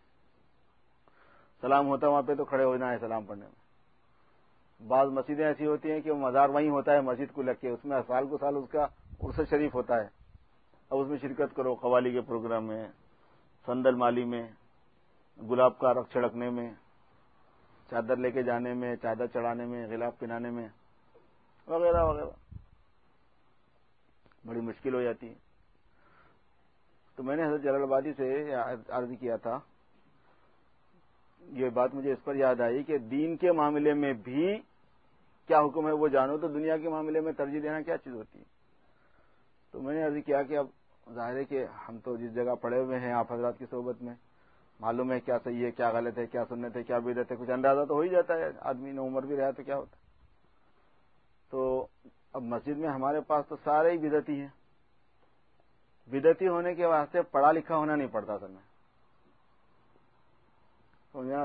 سلام ہوتا وہاں پہ تو کھڑے ہونا ہے سلام پڑھنے میں۔ بعض مسجدیں ایسی ہوتی ہیں کہ وہ مزار وہیں ہوتا ہے، مسجد کو لگ کے اس میں سال کو سال اس کا عرص شریف ہوتا ہے۔ اب اس میں شرکت کرو قوالی کے پروگرام میں، سندل مالی میں، گلاب کا رخ چھڑکنے میں، چادر لے کے جانے میں، چادر چڑھانے میں، غلاب پہنانے میں، وغیرہ وغیرہ۔ بڑی مشکل ہو جاتی ہے۔ تو میں نے حضرت جلال آبادی سے عرض کیا تھا یہ بات مجھے اس پر یاد آئی کہ دین کے معاملے میں بھی کیا حکم ہے وہ جانو تو دنیا کے معاملے میں ترجیح دینا کیا چیز ہوتی ہے۔ تو میں نے عرض کیا کہ اب ظاہر ہے کہ ہم تو جس جگہ پڑے ہوئے ہیں آپ حضرات کی صحبت میں، معلوم ہے کیا صحیح ہے، کیا غلط ہے، کیا سنت ہے، کیا بدت ہے، کچھ اندازہ تو ہو ہی جاتا ہے، آدمی نے عمر بھی رہا تو کیا ہوتا تو اب مسجد میں ہمارے پاس تو سارے ہی بدتی ہیں۔ بدتی ہونے کے واسطے پڑھا لکھا ہونا نہیں پڑتا سر میں۔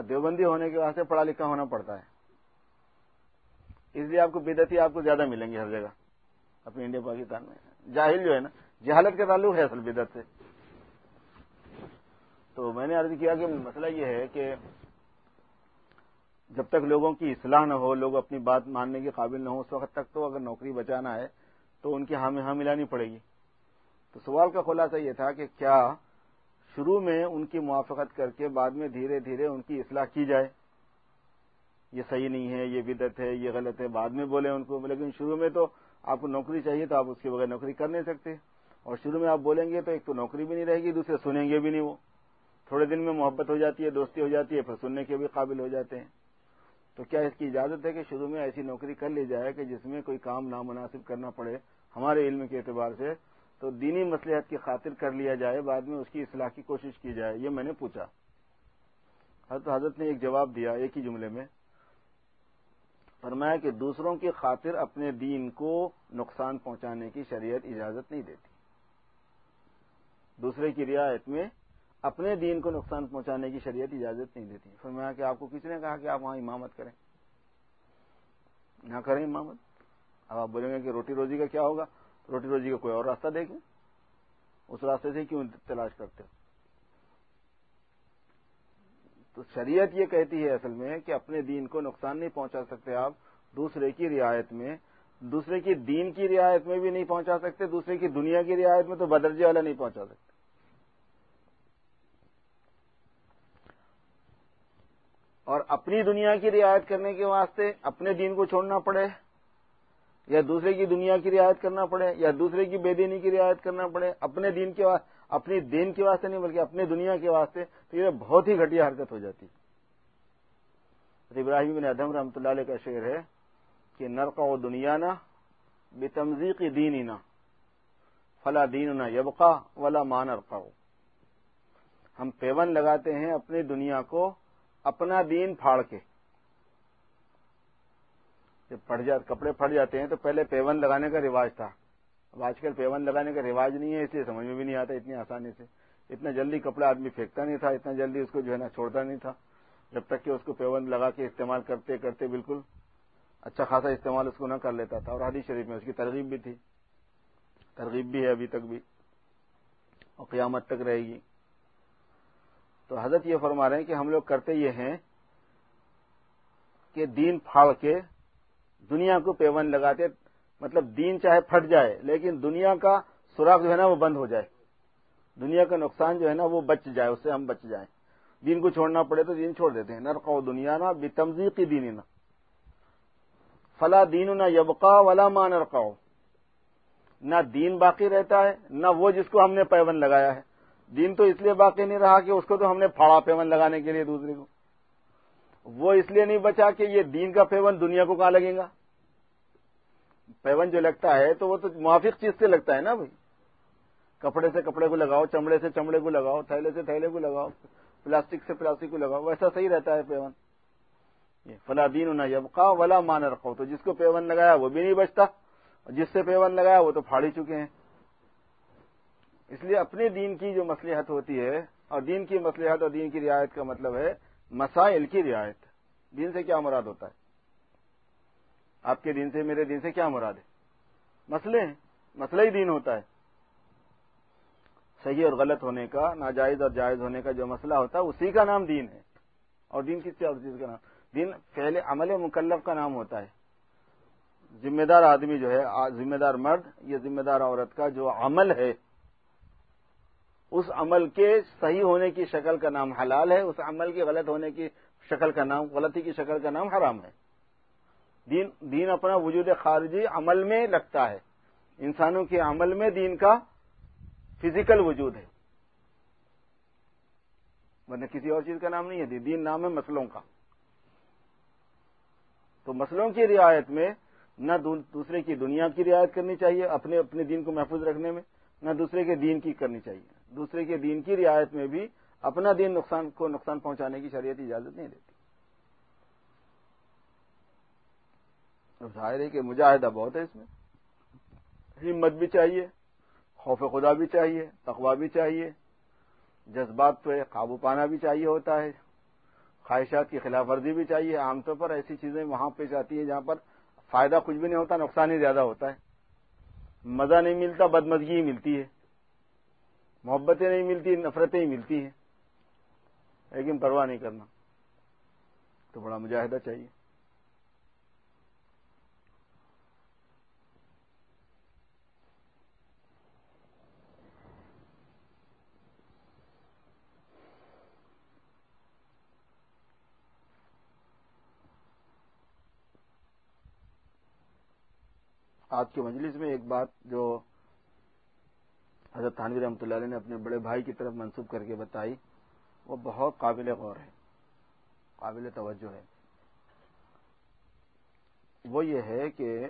دیوبندی ہونے کے واسطے پڑھا لکھا ہونا پڑتا ہے۔ اس لیے آپ کو بدتی آپ کو زیادہ ملیں گی ہر جگہ، اپنے انڈیا، پاکستان میں۔ جاہل جو ہے نا، جہالت کا تعلق ہے اصل بدت سے۔ تو میں نے عرض کیا کہ مسئلہ یہ ہے کہ جب تک لوگوں کی اصلاح نہ ہو، لوگ اپنی بات ماننے کے قابل نہ ہو اس وقت تک تو اگر نوکری بچانا ہے تو ان کی ہاں ہاں ملانی پڑے گی۔ تو سوال کا خلاصہ یہ تھا کہ کیا شروع میں ان کی موافقت کر کے بعد میں دھیرے دھیرے ان کی اصلاح کی جائے۔ یہ صحیح نہیں ہے، یہ بدت ہے، یہ غلط ہے، بعد میں بولے ان کو۔ لیکن شروع میں تو آپ کو نوکری چاہیے تو آپ اس کے بغیر نوکری کر نہیں سکتے۔ اور شروع میں آپ بولیں گے تو ایک تو نوکری بھی نہیں رہے گی، دوسرے سنیں گے بھی نہیں وہ۔ تھوڑے دن میں محبت ہو جاتی ہے، دوستی ہو جاتی ہے، پھر سننے کے بھی قابل ہو جاتے ہیں۔ تو کیا اس کی اجازت ہے کہ شروع میں ایسی نوکری کر لی جائے کہ جس میں کوئی کام نامناسب کرنا پڑے؟ ہمارے علم کے اعتبار سے تو دینی مسلحت کی خاطر کر لیا جائے، بعد میں اس کی اصلاح کی کوشش کی جائے، یہ میں نے پوچھا۔ حضرت حضرت نے ایک جواب دیا ایک ہی جملے میں۔ فرمایا کہ دوسروں کی خاطر اپنے دین کو نقصان پہنچانے کی شریعت اجازت نہیں دیتی۔ دوسرے کی رعایت میں اپنے دین کو نقصان پہنچانے کی شریعت اجازت نہیں دیتی۔ فرمایا کہ آپ کو کس نے کہا کہ آپ وہاں امامت کریں؟ نہ کریں امامت۔ اب آپ بولیں گے کہ روٹی روزی کا کیا ہوگا؟ روٹی روزی کا کوئی اور راستہ دیکھیں، اس راستے سے کیوں تلاش کرتے ہو تو شریعت یہ کہتی ہے اصل میں کہ اپنے دین کو نقصان نہیں پہنچا سکتے آپ، دوسرے کی رعایت میں، دوسرے کی دین کی رعایت میں بھی نہیں پہنچا سکتے، دوسرے کی دنیا کی رعایت میں تو بدرجے والا نہیں پہنچا سکتے۔ اور اپنی دنیا کی رعایت کرنے کے واسطے اپنے دین کو چھوڑنا پڑے۔ یا دوسرے کی دنیا کی رعایت کرنا پڑے، یا دوسرے کی بے دینی کی رعایت کرنا پڑے، اپنے دین کے اپنی دین کے واسطے نہیں، بلکہ اپنے دنیا کے واسطے، تو یہ بہت ہی گھٹیا حرکت ہو جاتی۔ ابراہیم بن ادم رحمۃ اللہ علیہ کا شعر ہے کہ نرقا و دنیا نا بے تمزیقی دین نا فلا دین نہ یبقا ولا مان ارقا ہم پیون لگاتے ہیں اپنی دنیا کو، اپنا دین پھاڑ کے۔ جب پھٹ جاتے کپڑے پھٹ جاتے ہیں تو پہلے پیون لگانے کا رواج تھا۔ اب آج کل پیون لگانے کا رواج نہیں ہے، اس لیے سمجھ میں بھی نہیں آتا اتنی آسانی سے۔ اتنا جلدی کپڑا آدمی پھینکتا نہیں تھا، اتنا جلدی اس کو جو ہے نا چھوڑتا نہیں تھا۔ جب تک کہ اس کو پیون لگا کے استعمال کرتے کرتے بالکل اچھا خاصا استعمال اس کو نہ کر لیتا تھا۔ اور حدیث شریف میں اس کی ترغیب بھی تھی۔ ترغیب بھی ہے ابھی تک بھی۔ اور قیامت تک رہے گی۔ تو حضرت یہ فرما رہے ہیں کہ ہم لوگ کرتے یہ ہیں کہ دین پھاڑ کے دنیا کو پیون لگاتے مطلب دین چاہے پھٹ جائے، لیکن دنیا کا سوراخ جو ہے نا وہ بند ہو جائے۔ دنیا کا نقصان جو ہے نا وہ بچ جائے، اس سے ہم بچ جائیں۔ دین کو چھوڑنا پڑے تو دین چھوڑ دیتے ہیں۔ نرقو دنیا نا بے تمزیقی دینی نا فلا دین نہ یبقا ولا ماں نرقاؤ نہ دین باقی رہتا ہے، نہ وہ جس کو ہم نے پیون لگایا ہے۔ دین تو اس لیے باقی نہیں رہا کہ اس کو تو ہم نے پھاڑا پیون لگانے کے لیے دوسرے کو۔ وہ اس لیے نہیں بچا کہ یہ دین کا پیون دنیا کو کہاں لگے گا؟ پیون جو لگتا ہے تو وہ تو موافق چیز سے لگتا ہے نا بھائی؟ کپڑے سے کپڑے کو لگاؤ، چمڑے سے چمڑے کو لگاؤ، تھیلے سے تھیلے کو لگاؤ، پلاسٹک سے پلاسٹک کو لگاؤ، ویسا صحیح رہتا ہے پیون فلا دین نہ یبقا ولا مان رکھو تو جس کو پیون لگایا وہ بھی نہیں بچتا جس سے پیون لگایا وہ تو پھاڑی چکے ہیں۔ اس لیے اپنے دین کی جو مسلحت ہوتی ہے، اور دین کی مسلحت اور دین کی رعایت کا مطلب ہے مسائل کی رعایت دین سے کیا مراد ہوتا ہے؟ آپ کے دین سے، میرے دین سے کیا مراد ہے؟ مسئلے ہیں۔ مسئلہ ہی دین ہوتا ہے۔ صحیح اور غلط ہونے کا، ناجائز اور جائز ہونے کا جو مسئلہ ہوتا ہے، اسی کا نام دین ہے۔ اور دین کس چیز کا نام؟ دین پہلے عمل مکلف کا نام ہوتا ہے۔ ذمہ دار آدمی جو ہے، ذمہ دار مرد یا ذمہ دار عورت کا جو عمل ہے اس عمل کے صحیح ہونے کی شکل کا نام حلال ہے، اس عمل کے غلط ہونے کی شکل کا نام، غلطی کی شکل کا نام حرام ہے۔ دین دین اپنا وجود خارجی عمل میں لگتا ہے۔ انسانوں کے عمل میں دین کا فزیکل وجود ہے۔ ورنہ کسی اور چیز کا نام نہیں ہے۔ دین نام ہے مسلوں کا۔ تو مسلوں کی رعایت میں نہ دوسرے کی دنیا کی رعایت کرنی چاہیے، اپنے اپنے دین کو محفوظ رکھنے میں، نہ دوسرے کے دین کی کرنی چاہیے۔ دوسرے کے دین کی رعایت میں بھی اپنا دین نقصان کو نقصان پہنچانے کی شریعت اجازت نہیں دیتی۔ ظاہر ہے کہ مجاہدہ بہت ہے اس میں۔ ہمت بھی چاہیے، خوف خدا بھی چاہیے تقوا بھی چاہیے۔ جذبات پہ قابو پانا بھی چاہیے ہوتا ہے۔ خواہشات کی خلاف ورزی بھی چاہیے۔ عام طور پر ایسی چیزیں وہاں پیش آتی ہیں جہاں پر فائدہ کچھ بھی نہیں ہوتا، نقصان ہی زیادہ ہوتا ہے۔ مزہ نہیں ملتا، بدمزگی ہی ملتی ہے۔ محبتیں نہیں ملتی، نفرتیں ہی ملتی ہیں۔ لیکن پرواہ نہیں کرنا۔ تو بڑا مجاہدہ چاہیے۔ آج کے مجلس میں ایک بات جو حضرت تھانوی رحمۃ اللہ علیہ نے اپنے بڑے بھائی کی طرف منسوخ کر کے بتائی، وہ بہت قابل غور ہے، قابل توجہ ہے۔ وہ یہ ہے کہ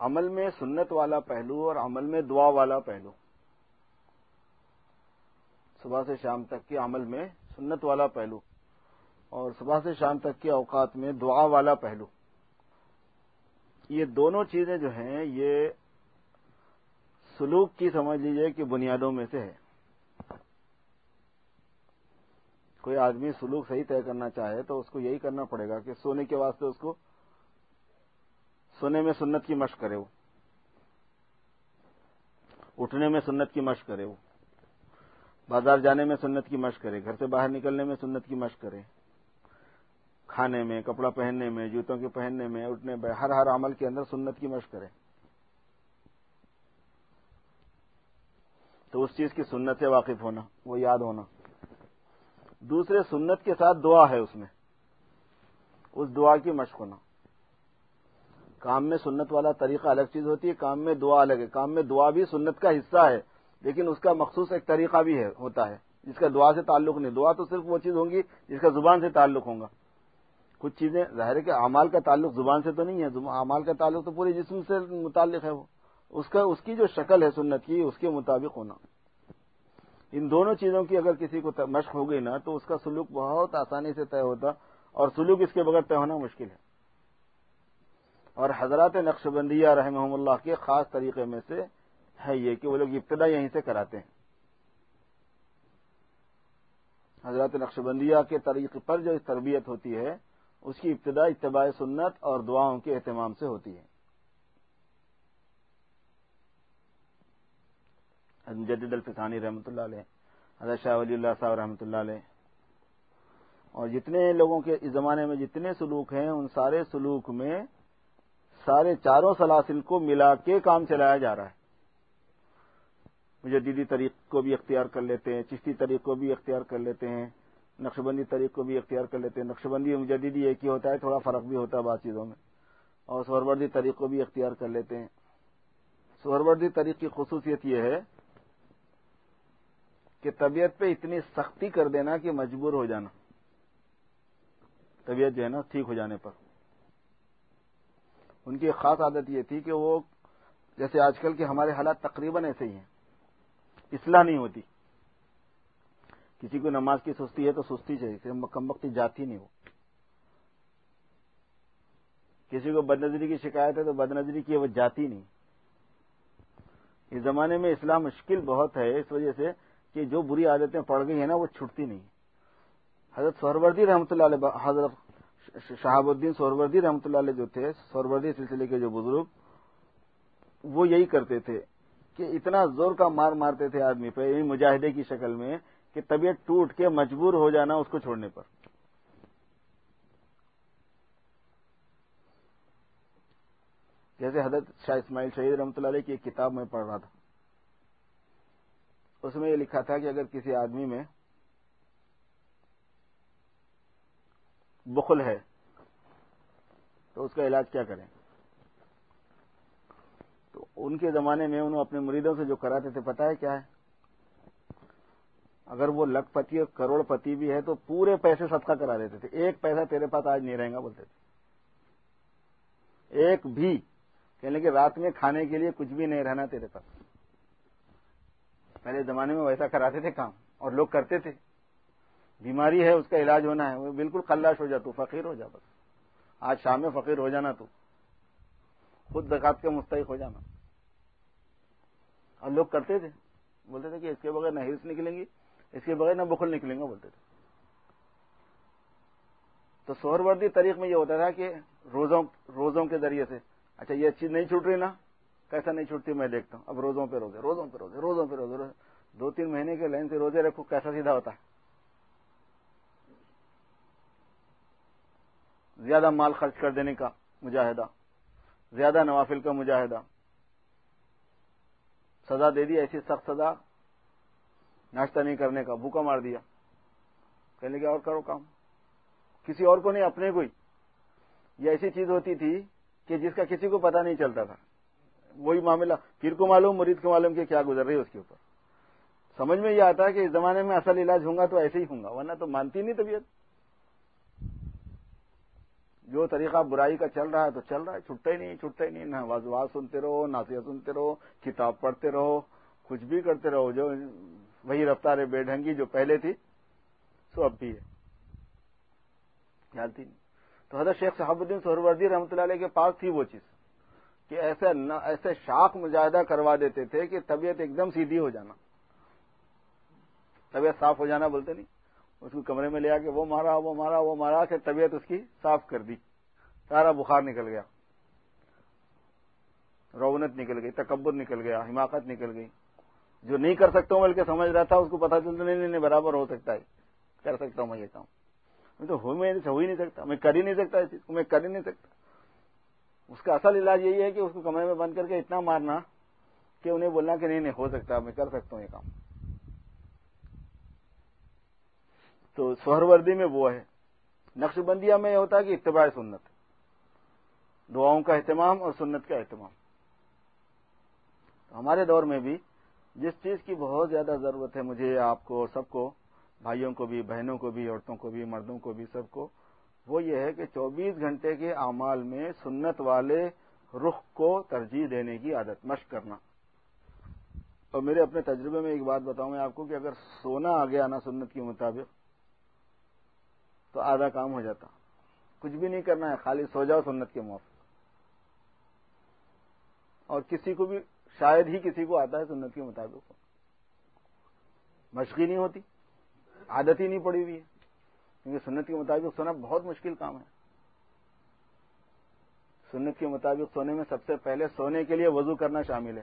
عمل میں سنت والا پہلو اور عمل میں دعا والا پہلو۔ صبح سے شام تک کے عمل میں سنت والا پہلو اور صبح سے شام تک کے اوقات میں دعا والا پہلو۔ یہ دونوں چیزیں جو ہیں، یہ سلوک کی سمجھ لیجیے کہ بنیادوں میں سے ہے۔ کوئی آدمی سلوک صحیح طے کرنا چاہے تو اس کو یہی کرنا پڑے گا کہ سونے کے واسطے اس کو سونے میں سنت کی مشق کرے وہ۔ اٹھنے میں سنت کی مشق کرے وہ۔ بازار جانے میں سنت کی مشق کرے۔ گھر سے باہر نکلنے میں سنت کی مشق کرے۔ کھانے میں، کپڑا پہننے میں، جوتوں کے پہننے میں، اٹھنے میں، ہر ہر عمل کے اندر سنت کی مشق کرے تو اس چیز کی سنت سے واقف ہونا، وہ یاد ہونا۔ دوسرے، سنت کے ساتھ دعا ہے اس میں۔ اس دعا کی مشق ہونا۔ کام میں سنت والا طریقہ الگ چیز ہوتی ہے، کام میں دعا الگ ہے۔ کام میں دعا بھی سنت کا حصہ ہے، لیکن اس کا مخصوص ایک طریقہ بھی ہے، ہوتا ہے۔ جس کا دعا سے تعلق نہیں، دعا تو صرف وہ چیز ہوں گی جس کا زبان سے تعلق ہوگا کچھ چیزیں، ظاہر ہے کہ اعمال کا تعلق زبان سے تو نہیں ہے اعمال کا تعلق تو پورے جسم سے متعلق ہے وہ۔ اس کا اس کی جو شکل ہے سنت کی، اس کے مطابق ہونا۔ ان دونوں چیزوں کی اگر کسی کو مشق ہو گئی نا، تو اس کا سلوک بہت آسانی سے طے ہوتا، اور سلوک اس کے بغیر طے ہونا مشکل ہے۔ اور حضرات نقش بندیہ رحمہ اللہ کے خاص طریقے میں سے ہے یہ کہ وہ لوگ ابتدا یہیں سے کراتے ہیں۔ حضرات نقش بندیہ کے طریقے پر جو تربیت ہوتی ہے اس کی ابتدا اتباع سنت اور دعاؤں کے اہتمام سے ہوتی ہے۔ جدید الفسانی رحمۃ اللہ علیہ، حضرت شاہ ولی اللہ صاحب رحمۃ اللہ علیہ۔ اور جتنے لوگوں کے اس زمانے میں جتنے سلوک ہیں، ان سارے سلوک میں سارے چاروں سلاسل کو ملا کے کام چلایا جا رہا ہے۔ مجدیدی طریق کو بھی اختیار کر لیتے ہیں، چشتی طریق کو بھی اختیار کر لیتے ہیں۔ نقش بندی طریق کو بھی اختیار کر لیتے ہیں۔ نقش بندی مجدیدی ایک ہی ہوتا ہے، تھوڑا فرق بھی ہوتا ہے بعض چیزوں میں۔ اور سہروردی طریق کو بھی اختیار کر لیتے ہیں۔ سہروردی طریق کی خصوصیت یہ ہے کہ طبیعت پہ اتنی سختی کر دینا کہ مجبور ہو جانا۔ طبیعت جو ہے نا، ٹھیک ہو جانے پر۔ ان کی ایک خاص عادت یہ تھی کہ وہ جیسے آج کل کے ہمارے حالات تقریباً ایسے ہی ہیں۔ اصلاح نہیں ہوتی۔ کسی کو نماز کی سستی ہے تو سستی چاہیے کم وقتی جاتی نہیں وہ۔ کسی کو بد نظری کی شکایت ہے تو بد نظری کی وہ جاتی نہیں۔ اس زمانے میں اسلام مشکل بہت ہے، اس وجہ سے کہ جو بری عادتیں پڑ گئی ہیں نا، وہ چھٹتی نہیں۔ حضرت سہروردی رحمۃ اللہ علیہ، حضرت شہاب الدین سہروردی رحمۃ اللہ علیہ جو تھے، سہروردی سلسلے کے جو بزرگ، وہ یہی کرتے تھے کہ اتنا زور کا مار مارتے تھے آدمی پہ یعنی مجاہدے کی شکل میں کہ طبیعت ٹوٹ کے مجبور ہو جانا اس کو چھوڑنے پر۔ جیسے حضرت شاہ اسماعیل شہید رحمۃ اللہ علیہ کی ایک کتاب میں پڑھ رہا تھا۔ اس میں یہ لکھا تھا کہ اگر کسی آدمی میں بخل ہے تو اس کا علاج کیا کریں؟ تو ان کے زمانے میں انہوں اپنے مریدوں سے جو کراتے تھے پتا ہے کیا ہے؟ اگر وہ لکھ پتی اور کروڑ پتی بھی ہے تو پورے پیسے صدقہ کرا دیتے تھے۔ ایک پیسہ تیرے پاس آج نہیں رہے گا، بولتے تھے۔ ایک بھی، کہنے کہ رات میں کھانے کے لیے کچھ بھی نہیں رہنا تیرے پاس۔ پہلے زمانے میں ویسا کراتے تھے کام اور لوگ کرتے تھے۔ بیماری ہے، اس کا علاج ہونا ہے۔ وہ بالکل کلاش ہو جا تو، فقیر ہو جا بس۔ آج شام میں فقیر ہو جانا تو۔ خود دکات کے مستحق ہو جانا۔ اور لوگ کرتے تھے۔ بولتے تھے کہ اس کے بغیر نہ ہرس نکلیں گی۔ اس کے بغیر نہ بخل نکلیں گا بولتے تھے۔ تو سہر وردی طریق میں یہ ہوتا تھا کہ روزوں روزوں کے ذریعے سے اچھا یہ چیز نہیں چھوٹ رہی نا، کیسا نہیں چھوٹتی میں دیکھتا ہوں۔ اب روزوں پہ روزے، روزوں پہ روزے، روزوں پہ روزے روزے۔ دو تین مہینے کے لائن سے روزے رکھو، کیسا سیدھا ہوتا ہے؟ زیادہ مال خرچ کر دینے کا مجاہدہ، زیادہ نوافل کا مجاہدہ۔ سزا دے دی، ایسی سخت سزا ناشتہ نہیں کرنے کا، بھوکا مار دیا۔ کہنے لگے، اور کرو کام۔ کسی اور کو نہیں، اپنے کو ہی۔ یہ ایسی چیز ہوتی تھی کہ جس کا کسی کو پتا نہیں چلتا تھا۔ وہی معاملہ۔ پھر کو معلوم، مرید کو معلوم کہ کیا گزر رہی ہے اس کے اوپر۔ سمجھ میں یہ آتا ہے کہ اس زمانے میں اصل علاج ہوں گا تو ایسے ہی ہوں گا، ورنہ تو مانتی نہیں طبیعت۔ جو طریقہ برائی کا چل رہا ہے تو چل رہا ہے۔ چھٹتا ہی نہیں، چھٹتا ہی نہیں۔ نہ واز سنتے رہو ناسیہ سنتے رہو، کتاب پڑھتے رہو، کچھ بھی کرتے رہو۔ جو وہی رفتار بے ڈھنگی جو پہلے تھی، سو اب بھی ہے۔ جانتی نہیں تو حضرت شیخ صحاب الدین سہروردی رحمۃ اللہ علیہ کے پاس تھی وہ چیز، کہ ایسے ایسے شاخ مجاہدہ کروا دیتے تھے کہ طبیعت ایک دم سیدھی ہو جانا۔ طبیعت صاف ہو جانا بولتے نہیں۔ اس کو کمرے میں لیا کہ وہ مارا وہ مارا وہ مارا کہ طبیعت اس کی صاف کر دی۔ سارا بخار نکل گیا۔ رونت نکل گئی، تکبر نکل گیا، حماقت نکل گئی۔ جو نہیں کر سکتا ہوں بلکہ سمجھ رہا تھا، اس کو پتا چلتا نہیں نہیں برابر ہو سکتا ہے۔ کر سکتا ہوں میں یہ کام۔ میں تو ہو ہی نہیں سکتا۔ میں کر ہی نہیں سکتا اس چیز کو، میں کر ہی نہیں سکتا۔ اس کا اصل علاج یہی ہے کہ اس کو کمرے میں بند کر کے اتنا مارنا کہ انہیں بولنا کہ نہیں نہیں، ہو سکتا، میں کر سکتا ہوں یہ کام۔ تو سہر وردی میں وہ ہے۔ نقش بندیا میں یہ ہوتا ہے کہ اتباع سنت۔ دعاؤں کا اہتمام اور سنت کا اہتمام۔ ہمارے دور میں بھی جس چیز کی بہت زیادہ ضرورت ہے مجھے، آپ کو، سب کو، بھائیوں کو بھی، بہنوں کو بھی، عورتوں کو بھی، مردوں کو بھی، سب کو، وہ یہ ہے کہ چوبیس گھنٹے کے اعمال میں سنت والے رخ کو ترجیح دینے کی عادت، مشق کرنا۔ اور میرے اپنے تجربے میں ایک بات بتاؤں میں آپ کو کہ اگر سونا آ گیا نا سنت کے مطابق، تو آدھا کام ہو جاتا۔ کچھ بھی نہیں کرنا ہے، خالی سو جاؤ سنت کے موافق۔ اور کسی کو بھی شاید ہی کسی کو آتا ہے سنت کے مطابق۔ مشقی نہیں ہوتی، عادت ہی نہیں پڑی ہوئی ہے۔ کیونکہ سنت کے مطابق سونا بہت مشکل کام ہے۔ سنت کے مطابق سونے میں سب سے پہلے سونے کے لیے وضو کرنا شامل ہے۔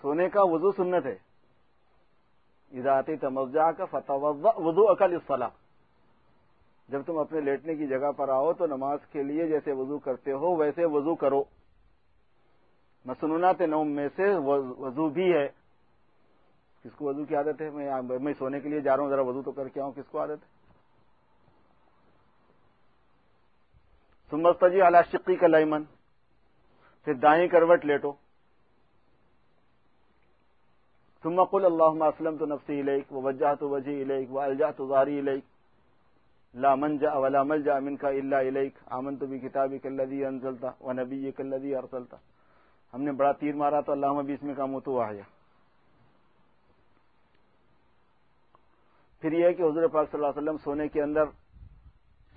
سونے کا وضو سنت ہے۔ اضاطی تمجا کا فتح وضو عقل اصلاح جب تم اپنے لیٹنے کی جگہ پر آؤ تو نماز کے لیے جیسے وضو کرتے ہو، ویسے وضو کرو۔ مسنونات نوم میں سے، وضو بھی ہے۔ کس کو وضو کی عادت ہے؟ میں سونے کے لیے جا رہا ہوں، ذرا وضو تو کر کے آؤں، کس کو عادت ہے؟ سمستجی اعلی شقی کا لائمن پھر دائیں کروٹ لیٹو۔ ثم قل اللهم اسلمت نفسي اليك ووجهت وجهي اليك والجأت ظهري اليك لا منجا ولا ملجا منك الا اليك امنت بكتابك الذي انزلت ونبيك الذي ارسلت۔ ہم نے بڑا تیر مارا تو اللہ بیس میں کا منہ تو آیا۔ پھر یہ کہ حضور پاک صلی اللہ علیہ وسلم سونے کے اندر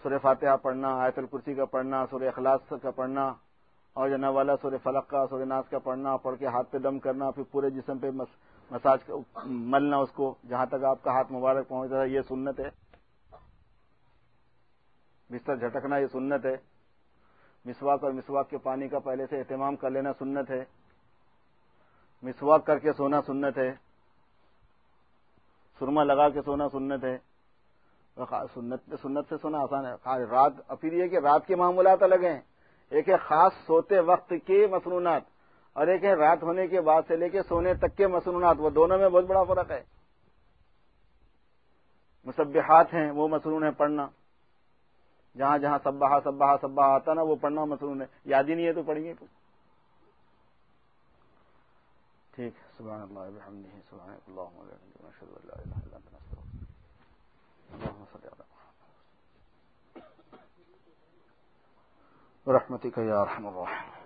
سورہ فاتحہ پڑھنا، آیت الکرسی کا پڑھنا، سورہ اخلاص کا پڑھنا، اور جنا والا سورہ فلق کا، سورہ ناس کا پڑھنا، پڑھ کے ہاتھ پہ دم کرنا، پھر پورے جسم پہ مساج ملنا اس کو، جہاں تک آپ کا ہاتھ مبارک پہنچتا ہے، یہ سنت ہے۔ بستر جھٹکنا یہ سنت ہے۔ مسواک اور مسواک کے پانی کا پہلے سے اہتمام کر لینا سنت ہے۔ مسواک کر کے سونا سنت ہے۔ سرما لگا کے سونا سنت ہے۔ سنت سنت سے سونا آسان ہے۔ رات، پھر یہ کہ رات کے معمولات الگ ہیں۔ ایک ہے خاص سوتے وقت کے مصنوعات اور ایک ہے رات ہونے کے بعد سے لے کے سونے تک کے مصنوعات وہ دونوں میں بہت بڑا فرق ہے۔ مصبحات ہیں، وہ مصنون ہے پڑھنا۔ جہاں جہاں سبا سبا سباہ آتا نا وہ پڑھنا مصنون ہے یاد ہی نہیں ہے تو پڑھیے تو ٹھیک سبحان اللہ سبحان اللہ رحمتك يا ارحم الراحمين